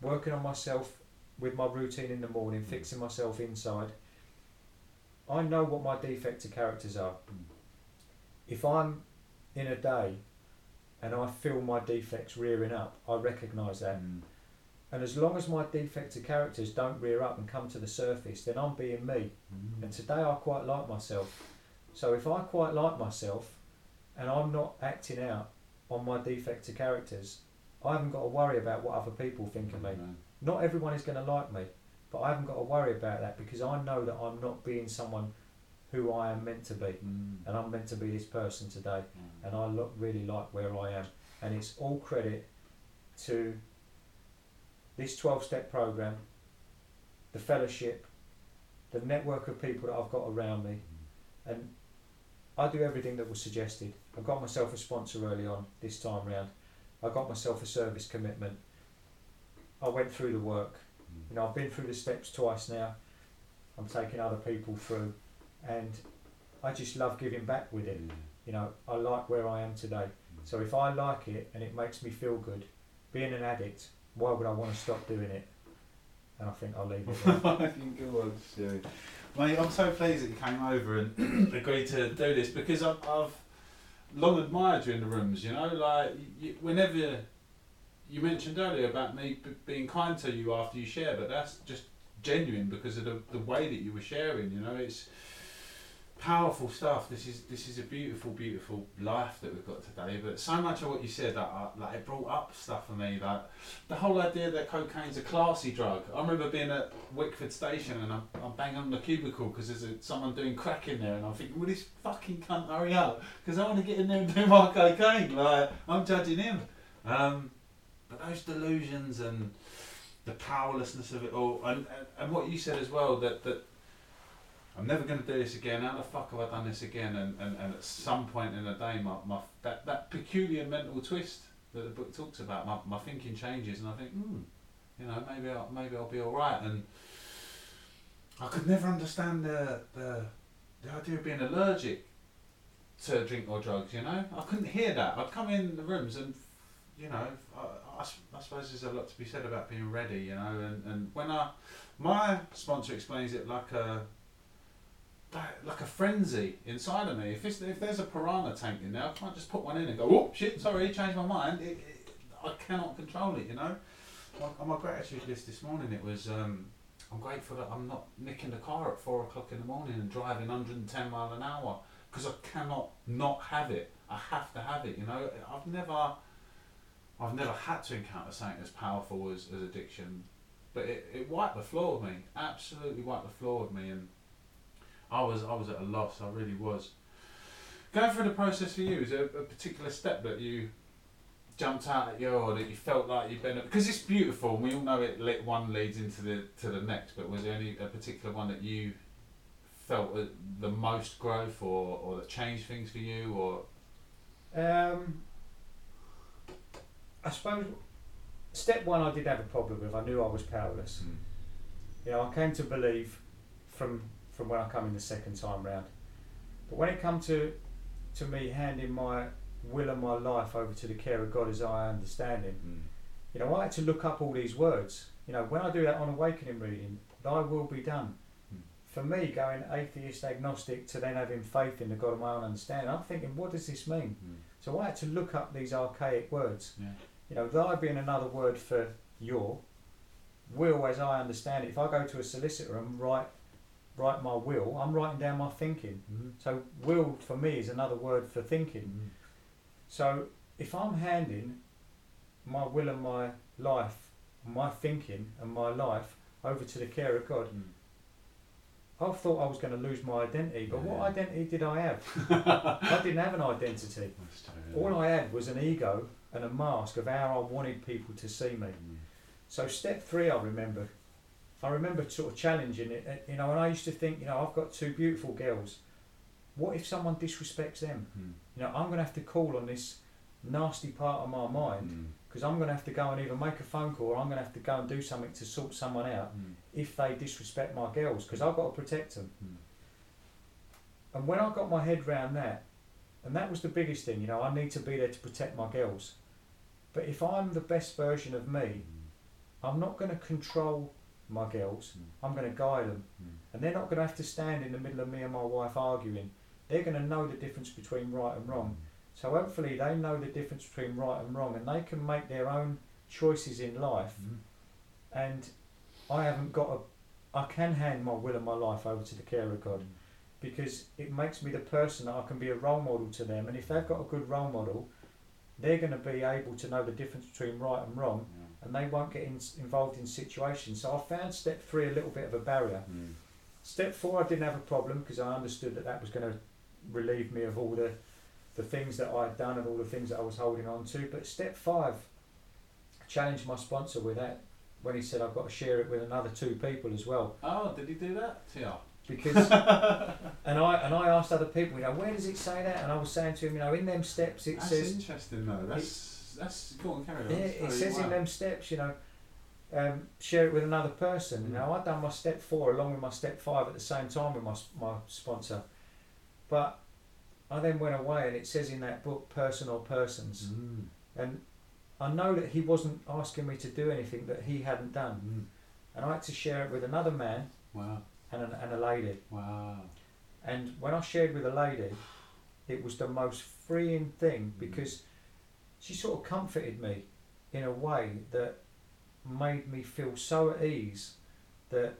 working on myself with my routine in the morning, fixing myself inside, I know what my defective characters are. If I'm in a day and I feel my defects rearing up, I recognise that. Mm. And as long as my defective characters don't rear up and come to the surface, then I'm being me. Mm. And today I quite like myself. So if I quite like myself and I'm not acting out on my defective characters, I haven't got to worry about what other people think of me. Man. Not everyone is going to like me, but I haven't got to worry about that because I know that I'm not being someone who I am meant to be. Mm. And I'm meant to be this person today. Mm. And I look really like where I am. And it's all credit to this 12 step program, the fellowship, the network of people that I've got around me. And I do everything that was suggested. I got myself a sponsor early on this time round. I got myself a service commitment. I went through the work. Mm. You know, I've been through the steps twice now. I'm taking other people through, and I just love giving back with it. You know, I like where I am today. Mm. So if I like it and it makes me feel good, being an addict, why would I want to stop doing it? And I think I'll leave it. Fucking good, Stu. Mate, I'm so pleased that you came over and <clears throat> agreed to do this because I've, I've long admired you in the rooms. You know, like you, whenever you mentioned earlier about me b- being kind to you after you share, but that's just genuine because of the, the way that you were sharing. You know, it's powerful stuff. This is this is a beautiful, beautiful life that we've got today. But so much of what you said, that uh, like it brought up stuff for me, like the whole idea that cocaine's a classy drug. I remember being at Wickford Station and I'm, I'm banging on the cubicle because there's a, someone doing crack in there, and I'm thinking, will this fucking cunt hurry up? Because I want to get in there and do my cocaine. Like I'm judging him. Um, but those delusions and the powerlessness of it all, and, and, and what you said as well that that I'm never going to do this again. How the fuck have I done this again? And, and, and at some point in the day, my, my that, that peculiar mental twist that the book talks about, my, my thinking changes, and I think, hmm, you know, maybe I'll, maybe I'll be all right. And I could never understand the, the the idea of being allergic to drink or drugs. You know, I couldn't hear that. I'd come in the rooms and, you know, I, I I suppose there's a lot to be said about being ready. You know, and, and when I my sponsor explains it like a like a frenzy inside of me. If, if there's a piranha tank in there, I can't just put one in and go, oh shit, sorry, changed my mind. It, it, I cannot control it, you know. On my gratitude list this morning, it was um, I'm grateful that I'm not nicking the car at four o'clock in the morning and driving 110 mile an hour because I cannot not have it. I have to have it, you know. I've never, I've never had to encounter something as powerful as, as addiction but it, it wiped the floor with me. Absolutely wiped the floor with me, and I was I was at a loss. I really was. Going through the process for you, is there a particular step that you jumped out at you or that you felt like you've been because it's beautiful and we all know it lit one leads into the to the next but was there any a particular one that you felt the most growth or, or that changed things for you or um, I suppose step one I did have a problem with I knew I was powerless mm. you know I came to believe from from when I come in the second time round but when it come to to me handing my will and my life over to the care of God as I understand Him. Mm. You know, I had to look up all these words. You know, when I do that on awakening reading, Thy will be done. Mm. For me, going atheist, agnostic to then having faith in the God of my own understanding, I'm thinking, what does this mean? Mm. So I had to look up these archaic words. Yeah. You know, Thy being another word for your will, as I understand it. If I go to a solicitor and write write my will, I'm writing down my thinking. Mm-hmm. So will for me is another word for thinking. Mm-hmm. So if I'm handing my will and my life, my thinking and my life over to the care of God, Mm. I thought I was going to lose my identity. But what identity did I have? <laughs> I didn't have an identity. All I had was an ego and a mask of how I wanted people to see me. Mm. So step three, I remember. I remember sort of challenging it. You know, and I used to think, you know, I've got two beautiful girls. What if someone disrespects them? Mm. You know, I'm going to have to call on this nasty part of my mind Mm. because I'm going to have to go and either make a phone call or I'm going to have to go and do something to sort someone out Mm. if they disrespect my girls because I've got to protect them. Mm. And when I got my head round that, and that was the biggest thing, you know, I need to be there to protect my girls. But if I'm the best version of me, Mm. I'm not going to control my girls. Mm. I'm going to guide them. Mm. And they're not going to have to stand in the middle of me and my wife arguing. They're going to know the difference between right and wrong. So hopefully they know the difference between right and wrong and they can make their own choices in life. Mm. And I haven't got a, I can hand my will and my life over to the care of God because it makes me the person that I can be a role model to them. And if they've got a good role model, they're going to be able to know the difference between right and wrong Yeah. and they won't get in, involved in situations. So I found step three a little bit of a barrier. Mm. Step four, I didn't have a problem because I understood that that was going to relieve me of all the the things that I had done and all the things that I was holding on to. But step five, I challenged my sponsor with that when he said I've got to share it with another two people as well. Oh, did he do that? Yeah. Because <laughs> and I and I asked other people, you know, where does it say that? And I was saying to him, you know, in them steps it That's says interesting though. That's that's go on, carry on. yeah, it Sorry, says in them steps, you know, um, share it with another person. You Mm. know, I'd done my step four along with my step five at the same time with my my sponsor, but I then went away and it says in that book, person or persons, Mm. and I know that he wasn't asking me to do anything that he hadn't done, Mm. and I had to share it with another man Wow. And a, and a lady. Wow. And when I shared with a lady, it was the most freeing thing Mm. because she sort of comforted me in a way that made me feel so at ease that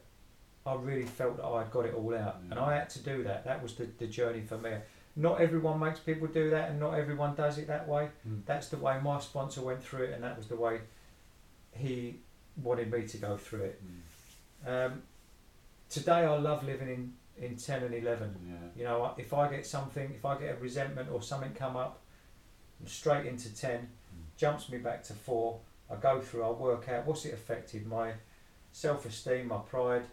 I really felt that I'd got it all out. And I had to do that. That was the, the journey for me. Not everyone makes people do that and not everyone does it that way. Mm. That's the way my sponsor went through it and that was the way he wanted me to go through it. Mm. Um, today I love living in, in 10 and 11. Yeah. You know, if I get something, if I get a resentment or something come up, I'm straight into 10, jumps me back to 4. I go through, I work out what's it affected my self esteem, my pride,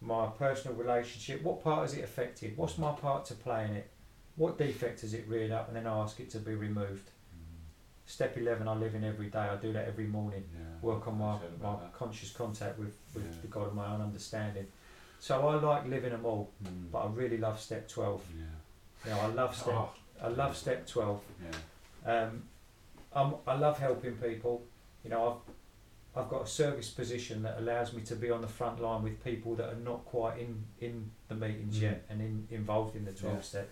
my personal relationship. What part has it affected? What's my part to play in it? What defect has it reared up? And then I ask it to be removed. Mm. Step 11, I live in every day. I do that every morning. Yeah. Work on my, my that. conscious contact with, with Yeah. the God of my own understanding. So I like living them all, Mm. but I really love step 12. Yeah. You know, I love step Oh, I love step 12. yeah. Um, I'm, I love helping people. You know, I've, I've got a service position that allows me to be on the front line with people that are not quite in, in the meetings Mm. yet and in, involved in the 12 Yeah. step.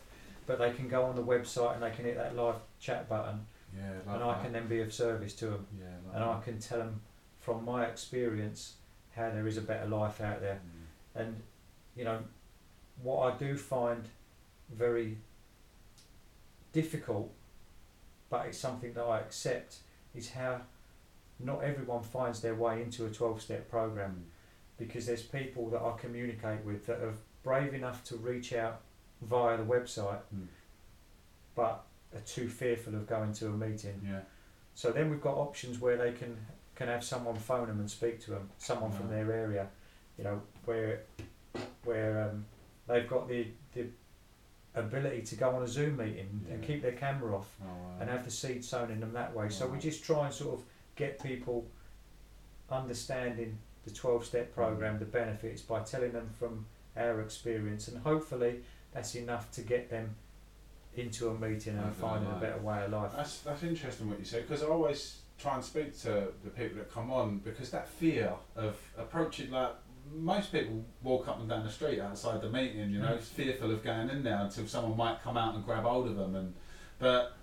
But they can go on the website and they can hit that live chat button Yeah. Love and I that. can then be of service to them. Yeah. Love And I can tell them from my experience how there is a better life out there. Mm. And, you know, what I do find very difficult, but it's something that I accept, is how not everyone finds their way into a 12 step program because there's people that I communicate with that are brave enough to reach out via the website Mm. but are too fearful of going to a meeting. Yeah. So then we've got options where they can can have someone phone them and speak to them, someone from their area, you know, where where um, they've got the the ability to go on a Zoom meeting and keep their camera off Oh, wow. and have the seed sown in them that way. So we just try and sort of get people understanding the 12 step program, the benefits by telling them from our experience, and hopefully that's enough to get them into a meeting and finding a better way of life. That's that's interesting what you say because I always try and speak to the people that come on because that fear of approaching like most people walk up and down the street outside the meeting, you know, Mm. fearful of going in there until someone might come out and grab hold of them. And but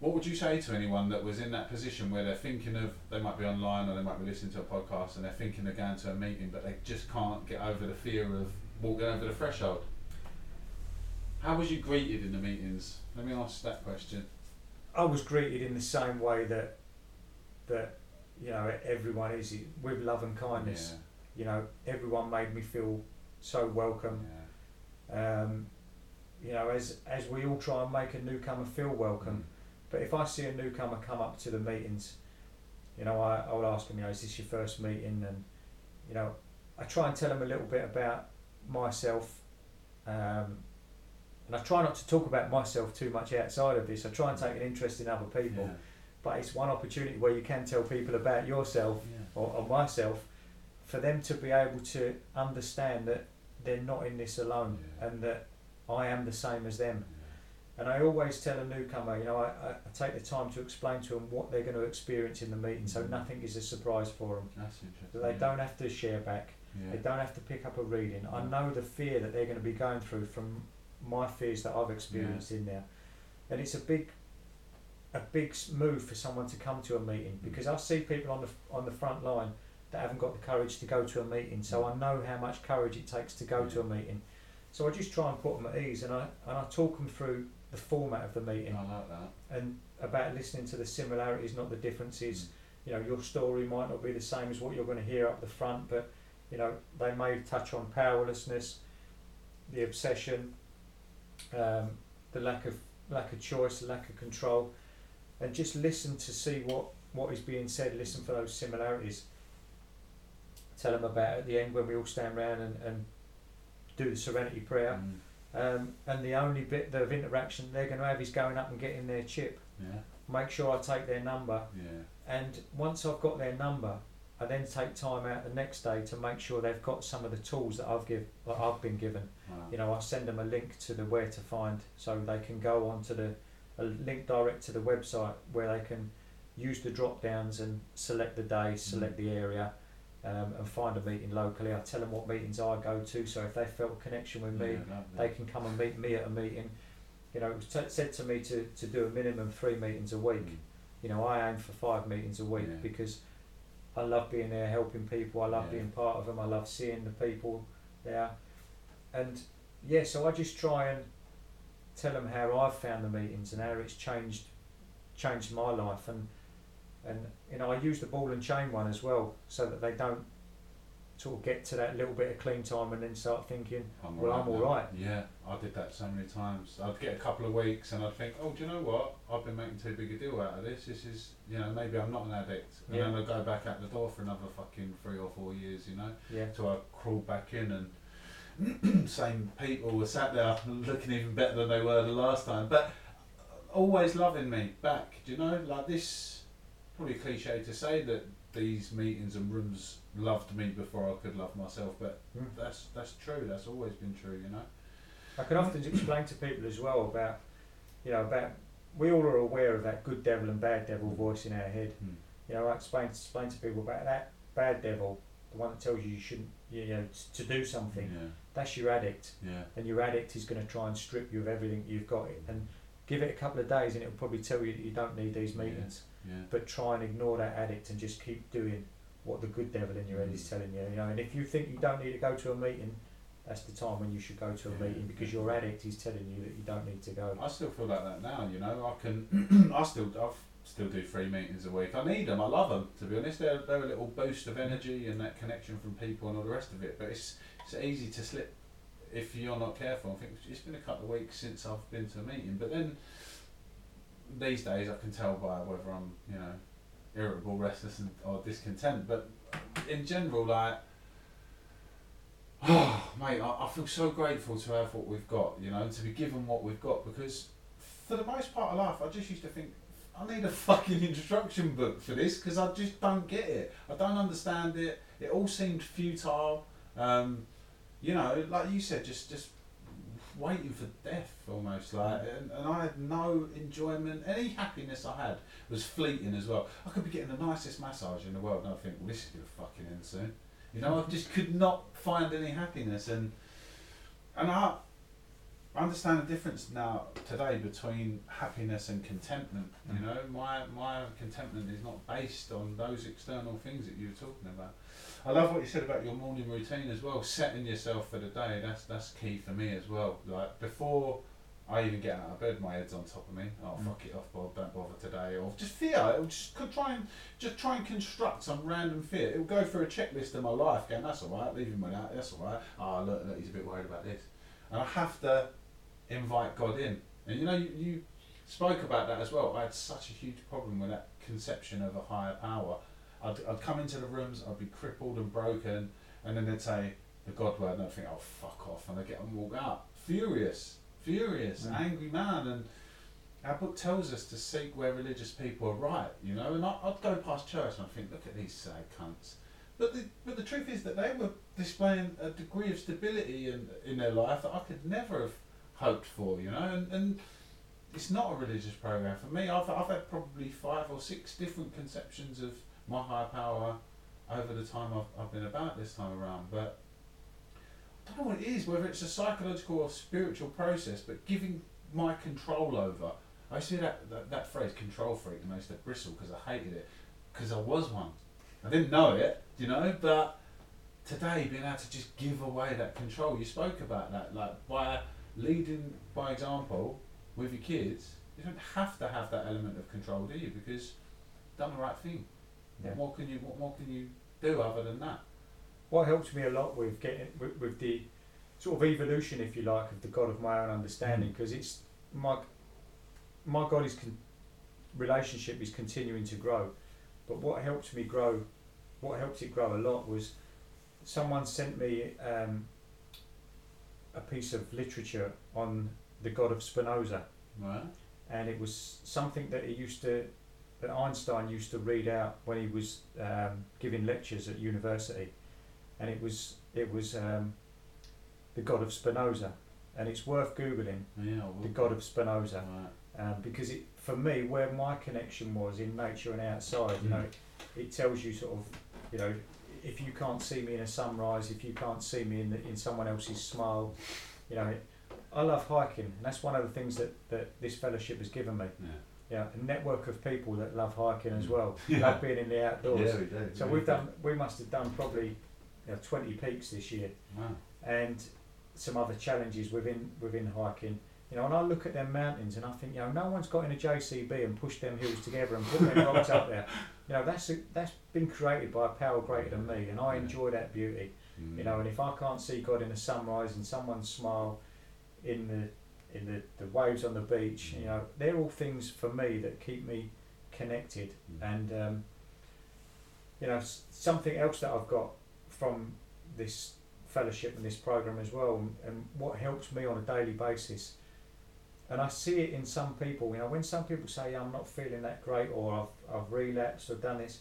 what would you say to anyone that was in that position where they're thinking of they might be online or they might be listening to a podcast and they're thinking of going to a meeting but they just can't get over the fear of walking over the threshold? How was you greeted in the meetings? Let me ask that question. I was greeted in the same way that that you know everyone is with love and kindness. You know, everyone made me feel so welcome. Yeah. Um, you know, as as we all try and make a newcomer feel welcome. But if I see a newcomer come up to the meetings, you know, I, I'll ask them, you know, is this your first meeting? And, you know, I try and tell them a little bit about myself. Um, and I try not to talk about myself too much outside of this. I try and take an interest in other people. Yeah. But it's one opportunity where you can tell people about yourself Yeah. or, or myself for them to be able to understand that they're not in this alone Yeah. and that I am the same as them. And I always tell a newcomer, you know, I, I, take the time to explain to them what they're going to experience in the meeting, so nothing is a surprise for them. That's interesting. They yeah. don't have to share back, Yeah. they don't have to pick up a reading. I know the fear that they're going to be going through from my fears that I've experienced in there, and it's a big, a big move for someone to come to a meeting Mm. because I see people on the on the front line that haven't got the courage to go to a meeting. So mm. I know how much courage it takes to go to a mm. meeting. So I just try and put them at ease, and I and I talk them through the format of the meeting I like that. and about listening to the similarities, not the differences. Mm. You know, your story might not be the same as what you're going to hear up the front, but you know they may touch on powerlessness, the obsession, um, the lack of lack of choice, the lack of control, and just listen to see what what is being said. Listen for those similarities. Tell them about at the end when we all stand round and, and do the Serenity Prayer. Mm. Um, and the only bit of interaction they're going to have is going up and getting their chip. Yeah. Make sure I take their number, Yeah. and once I've got their number, I then take time out the next day to make sure they've got some of the tools that I've give that I've been given. Wow. You know, I send them a link to the where to find, so they can go on to the a link direct to the website where they can use the drop downs and select the day, select the area, um, and find a meeting locally. I tell them what meetings I go to, so if they felt a connection with me, Yeah, they can come and meet me at a meeting. You know, it was t- said to me to, to do a minimum three meetings a week. Mm. You know, I aim for five meetings a week Yeah. because I love being there, helping people. I love Yeah. being part of them. I love seeing the people there, and yeah, so I just try and tell them how I've found the meetings and how it's changed changed my life and and you know I use the ball and chain one as well so that they don't sort of get to that little bit of clean time and then start thinking I'm well, I'm now. alright. Yeah, I did that so many times. I'd get a couple of weeks and I'd think, oh, do you know what? I've been making too big a deal out of this. This is, you know, maybe I'm not an addict. And Yeah. then I'd go back out the door for another fucking three or four years, you know? yeah So I crawled back in and <clears throat> same people were sat there <laughs> looking even better than they were the last time. But uh, always loving me back, do you know? Like this, probably cliche to say that these meetings and rooms loved me before I could love myself, but Mm. that's that's true. That's always been true, you know. I can often explain to people as well about, you know, about we all are aware of that good devil and bad devil voice in our head. Hmm. You know, I explain explain to people about that bad devil, the one that tells you you shouldn't, you know, to do something. Yeah, That's your addict, yeah, and your addict is going to try and strip you of everything you've got, and give it a couple of days, and it'll probably tell you that you don't need these meetings. yeah. But try and ignore that addict and just keep doing what the good devil in your head is Mm. telling you. You know, and if you think you don't need to go to a meeting, that's the time when you should go to a Yeah. meeting because your addict is telling you that you don't need to go. I still feel like that now, you know. I can, <clears throat> I still, I've still do three meetings a week. I need them. I love them. To be honest, they're they're a little boost of energy and that connection from people and all the rest of it. But it's it's easy to slip if you're not careful. I think it's been a couple of weeks since I've been to a meeting, but then these days I can tell by whether I'm you know irritable, restless, and, or discontent. But in general, like. Oh, <sighs> mate, I, I feel so grateful to have what we've got, you know, to be given what we've got because for the most part of life, I just used to think, I need a <laughs> fucking instruction book for this because I just don't get it. I don't understand it. It all seemed futile. Um, you know, like you said, just just waiting for death almost like and, and I had no enjoyment. Any happiness I had was fleeting as well. I could be getting the nicest massage in the world and I think well this is gonna fucking end soon. You know I just could not find any happiness and and I I understand the difference now today between happiness and contentment you Mm. know my my contentment is not based on those external things that you were talking about I love what you said about your morning routine as well. Setting yourself for the day. That's that's key for me as well. Like before I even get out of bed, my head's on top of me. Oh Mm. fuck it off, Bob. Don't bother today. Or just fear. It'll just could try and just try and construct some random fear. It'll go through a checklist of my life. Going, that's all right. Leave him with that. That's all right. Oh look, look, he's a bit worried about this. And I have to invite God in. And you know, you, you spoke about that as well. I had such a huge problem with that conception of a higher power. I'd, I'd come into the rooms, I'd be crippled and broken, and then they'd say the God word, and I'd think, oh, fuck off, and I'd get and walk out. Furious, furious, Mm. angry man. And our book tells us to seek where religious people are right, you know. And I, I'd go past church and I'd think, look at these sad cunts. But the, but the truth is that they were displaying a degree of stability in, in their life that I could never have hoped for, you know. And, and it's not a religious program for me. I've, I've had probably five or six different conceptions of my higher power over the time I've, I've been about this time around. But I don't know what it is, whether it's a psychological or spiritual process, but giving my control over. I see that, that, that phrase, control freak, and I used to bristle because I hated it, because I was one. I didn't know it, you know, but today being able to just give away that control, you spoke about that, like by leading by example with your kids, you don't have to have that element of control, do you? Because you've done the right thing. Yeah. What can you what more can you do other than that? What helps me a lot with getting with, with the sort of evolution, if you like, of the God of my own understanding, Mm. because it's my my God is con- relationship is continuing to grow, but what helps me grow, what helped it grow a lot was someone sent me um, a piece of literature on the God of Spinoza, Right? and it was something that he used to that Einstein used to read out when he was um, giving lectures at university, and it was it was um, the God of Spinoza, and it's worth googling Yeah. The God of Spinoza Right. um, because it for me where my connection was in nature and outside, you Mm. know, it tells you sort of you know if you can't see me in a sunrise, if you can't see me in the, in someone else's smile, you know. It, I love hiking, and that's one of the things that, that this fellowship has given me. Yeah. Yeah, a network of people that love hiking as Mm. well, <laughs> Yeah. love being in the outdoors. Yeah, we do. So we we've do. done, we must have done probably you know, 20 peaks this year, Wow. and some other challenges within within hiking. You know, and I look at them mountains and I think, you know, no one's got in a JCB and pushed them hills together and put them rocks up there. <laughs> You know, that's a, that's been created by a power greater than me, and I enjoy that beauty. Mm. You know, and if I can't see God in the sunrise and someone's smile, in the in the, the waves on the beach, you know, they're all things for me that keep me connected. Mm. And um, you know, something else that I've got from this fellowship and this program as well, and, and what helps me on a daily basis. And I see it in some people. You know, when some people say I'm not feeling that great, or I've I've relapsed or done this.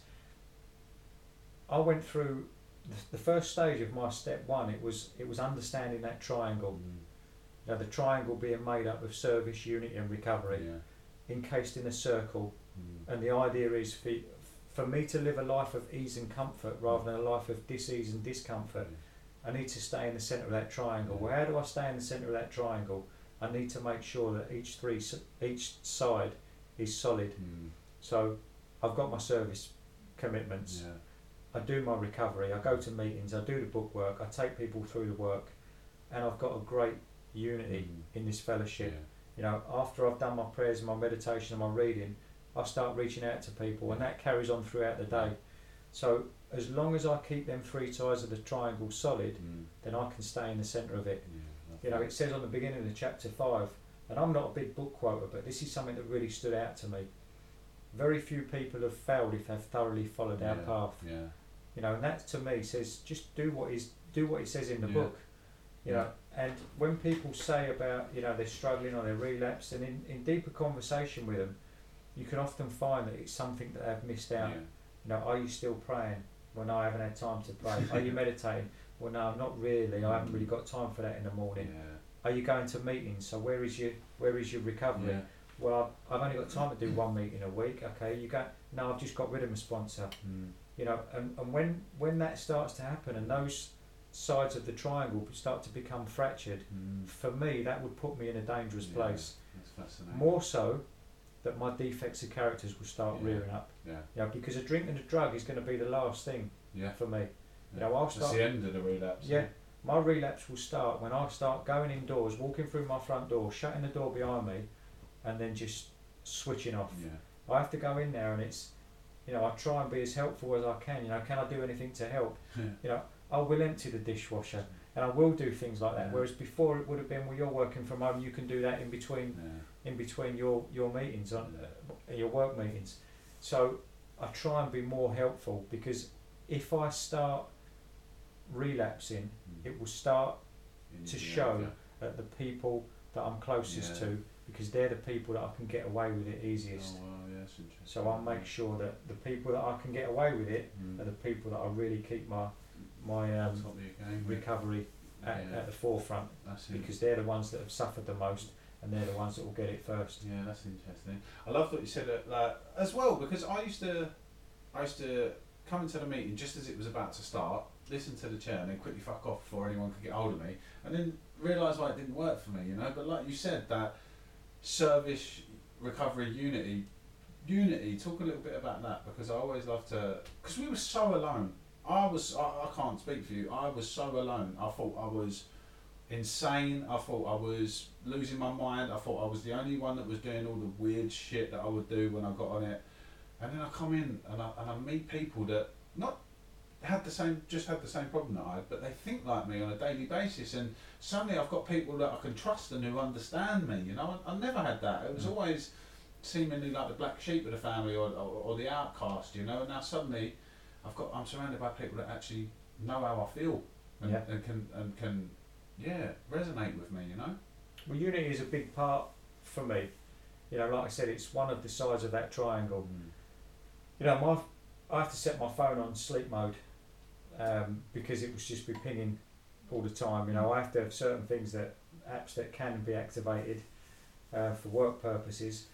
I went through the- the first stage of my step one. It was it was understanding that triangle. Mm. Now the triangle being made up of service, unity, and recovery, Yeah. encased in a circle. Mm. And the idea is for for me to live a life of ease and comfort rather than a life of dis-ease and discomfort. I need to stay in the centre of that triangle. Well, how do I stay in the centre of that triangle? I need to make sure that each three each side is solid. Mm. So I've got my service commitments. Yeah. I do my recovery. I go to meetings. I do the book work. I take people through the work, and I've got a great unity Mm. in this fellowship. Yeah. You know, after I've done my prayers and my meditation and my reading, I start reaching out to people, and that carries on throughout the day. So as long as I keep them three sides of the triangle solid, Mm. then I can stay in the centre of it. Yeah, You know, it says on the beginning of the chapter five, and I'm not a big book quoter, but this is something that really stood out to me. Very few people have failed if they've thoroughly followed our Yeah. path. Yeah. You know, and that to me says just do what is do what it says in the Yeah. book. You know, and when people say about you know they're struggling or they're relapsed, and in, in deeper conversation with them, you can often find that it's something that they've missed out. Yeah. You know, are you still praying? Well, no, I haven't had time to pray. Are you <laughs> meditating? Well, no, not really. I haven't really got time for that in the morning. Yeah. Are you going to meetings? So where is your where is your recovery? Yeah. Well, I've, I've only got time to do one meeting a week. Okay, you go. No, I've just got rid of my sponsor. Mm. You know, and, and when when that starts to happen and those sides of the triangle start to become fractured, Mm. for me that would put me in a dangerous Yeah. place. That's fascinating. More so that my defects of characters will start Yeah. rearing up. Yeah. You know, because a drink and a drug is going to be the last thing Yeah. for me. You know, I'll That's start. the end of the relapse. Yeah, my relapse will start when I start going indoors, walking through my front door, shutting the door behind me, and then just switching off. Yeah. I have to go in there, and it's, you know, I try and be as helpful as I can. You know, can I do anything to help? <laughs> Yeah. You know, I will empty the dishwasher, and I will do things like that. Yeah. Whereas before it would have been, well, you're working from home, you can do that in between in between your your meetings on uh, your work meetings. So I try and be more helpful because if I start relapsing, Mm. it will start to show at the people that I'm closest Yeah. to because they're the people that I can get away with it easiest. Oh, wow, yeah, that's interesting. So I'll make sure that the people that I can get away with it Mm. are the people that I really keep my my um, top of your game. recovery at, at the forefront That's because they're the ones that have suffered the most and they're the ones that will get it first. Yeah, that's interesting. I love what you said like as well because I used to, I used to come into the meeting just as it was about to start, listen to the chair, and then quickly fuck off before anyone could get hold of me, and then realise why it didn't work for me, you know. But like you said, that service, recovery, unity, unity. Talk a little bit about that because I always love to because we were so alone. I was I, I can't speak for you. I was so alone. I thought I was insane. I thought I was losing my mind. I thought I was the only one that was doing all the weird shit that I would do when I got on it. And then I come in and I, and I meet people that not had the same, just had the same problem that I had, but they think like me on a daily basis. And suddenly I've got people that I can trust and who understand me. You know, I, I never had that. It was Mm. always seemingly like the black sheep of the family or, or, or the outcast. You know, and now suddenly I've got I'm surrounded by people that actually know how I feel and, Yeah. and can and can yeah resonate with me. You know. Well, unity is a big part for me. You know, like I said, it's one of the sides of that triangle. You know, my I have to set my phone on sleep mode um, because it was just be pinging all the time. You know, I have to have certain things that apps that can be activated uh, for work purposes.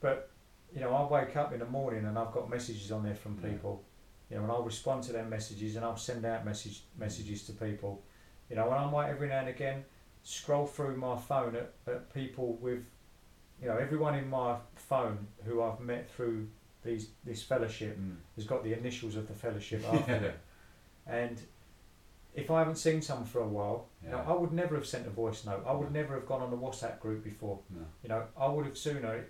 But you know, I wake up in the morning and I've got messages on there from Yeah. people. You know, and I'll respond to their messages and I'll send out message messages to people. You know, and I might every now and again scroll through my phone at, at people with, you know, everyone in my phone who I've met through these this fellowship Mm. has got the initials of the fellowship <laughs> after it. And if I haven't seen someone for a while, you know, I would never have sent a voice note. I would No. never have gone on the WhatsApp group before. No. You know, I would have sooner,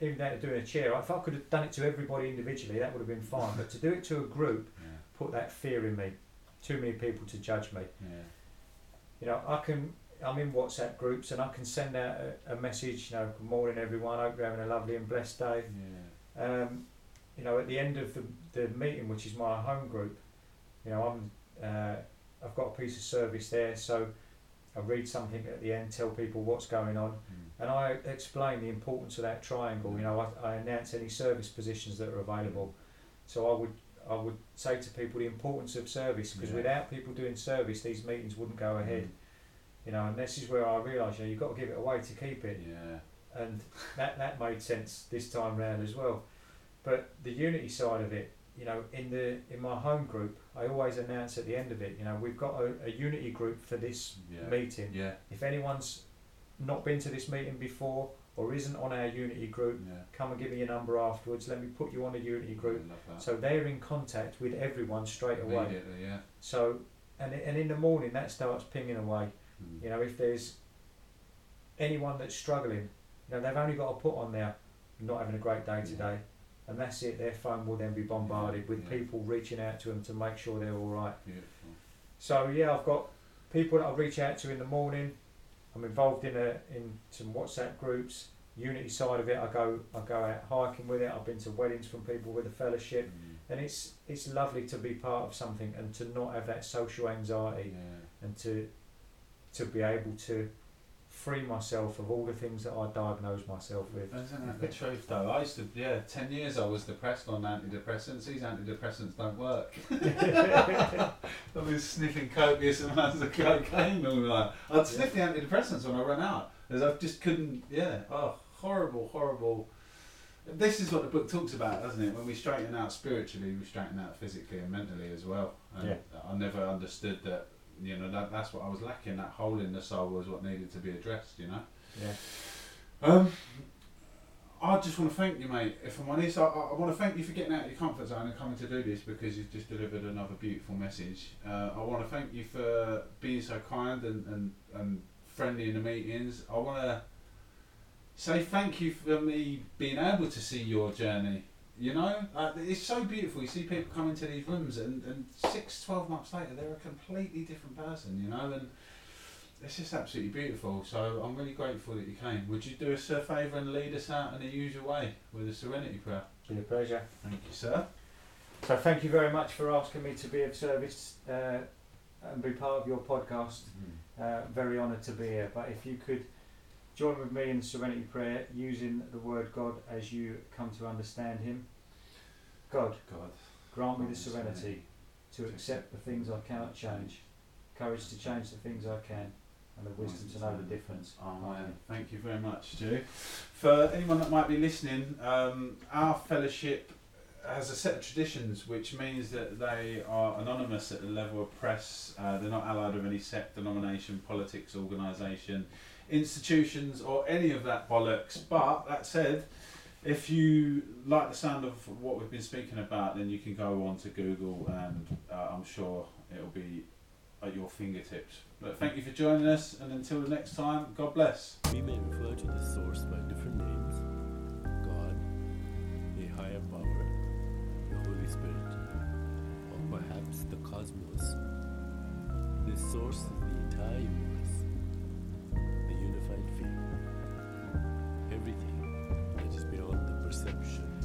even to doing a chair, if I could have done it to everybody individually, that would have been fine. but to do it to a group, <laughs> Yeah. put that fear in me. Too many people to judge me. Yeah. You know, I can. I'm in WhatsApp groups and I can send out a, a message. You know, good morning everyone. Hope you're having a lovely and blessed day. Yeah. Um, you know, at the end of the, the meeting, which is my home group, you know, I'm uh, I've got a piece of service there, so I read something at the end, tell people what's going on, Mm. and I explain the importance of that triangle. You know, I, I announce any service positions that are available. So I would I would say to people the importance of service because Yeah. without people doing service, these meetings wouldn't go ahead. You know, and this is where I realise, you know, you've got to give it away to keep it Yeah. and that that made sense this time round as well. But the unity side of it, you know, in the in my home group, I always announce at the end of it, you know, we've got a, a unity group for this Yeah. meeting. Yeah. If anyone's not been to this meeting before or isn't on our unity group, Yeah. come and give me your number afterwards. Let me put you on a unity group. I love that. So they're in contact with everyone straight away. Yeah. So and and in the morning that starts pinging away. Mm. You know, if there's anyone that's struggling, you know, they've only got to put on there, not having a great day today, and that's it. Their phone will then be bombarded with Yeah. people reaching out to them to make sure they're all right. Beautiful. So yeah, I've got people that I reach out to in the morning. I'm involved in a in some WhatsApp groups. Unity side of it, I go I go out hiking with it. I've been to weddings from people with a fellowship, Mm. and it's it's lovely to be part of something and to not have that social anxiety Yeah. and to to be able to free myself of all the things that I diagnosed myself with. Isn't that the truth though? I used to, yeah, 10 years I was depressed on antidepressants. These antidepressants don't work. <laughs> <laughs> I was sniffing copious amounts of cocaine all time. I'd sniff the antidepressants when I ran out. Because I just couldn't, yeah, oh, horrible, horrible. This is what the book talks about, doesn't it? When we straighten out spiritually, we straighten out physically and mentally as well. And Yeah. I never understood that, you know, that, that's what I was lacking. That hole in the soul was what needed to be addressed, you know? Yeah. Um, I just want to thank you, mate. If I'm honest, I, I want to thank you for getting out of your comfort zone and coming to do this because you've just delivered another beautiful message. Uh, I want to thank you for being so kind and, and, and friendly in the meetings. I want to say thank you for me being able to see your journey. You know, uh, it's so beautiful. You see people come into these rooms and, and six, twelve months later, they're a completely different person, you know, and it's just absolutely beautiful. So I'm really grateful that you came. Would you do us a favour and lead us out in the usual way with a serenity prayer? Be a pleasure. Thank you, sir. So thank you very much for asking me to be of service uh, and be part of your podcast. Uh, very honoured to be here. But if you could join with me in the Serenity Prayer using the word God as you come to understand Him. God, God. grant me the serenity to accept the things I cannot change, courage to change the things I can, and the wisdom to know the difference. Amen. Thank you very much, Stu. For anyone that might be listening, um, our fellowship has a set of traditions, which means that they are anonymous at the level of press. Uh, they're not allied with any sect, denomination, politics, organisation, institutions, or any of that bollocks. But that said, if you like the sound of what we've been speaking about, then you can go on to Google, and uh, I'm sure it'll be at your fingertips. But thank you for joining us, and until the next time, God bless. We may refer to the source by different names God, a higher power, the Holy Spirit, or perhaps the cosmos. This source is the entire universe, perception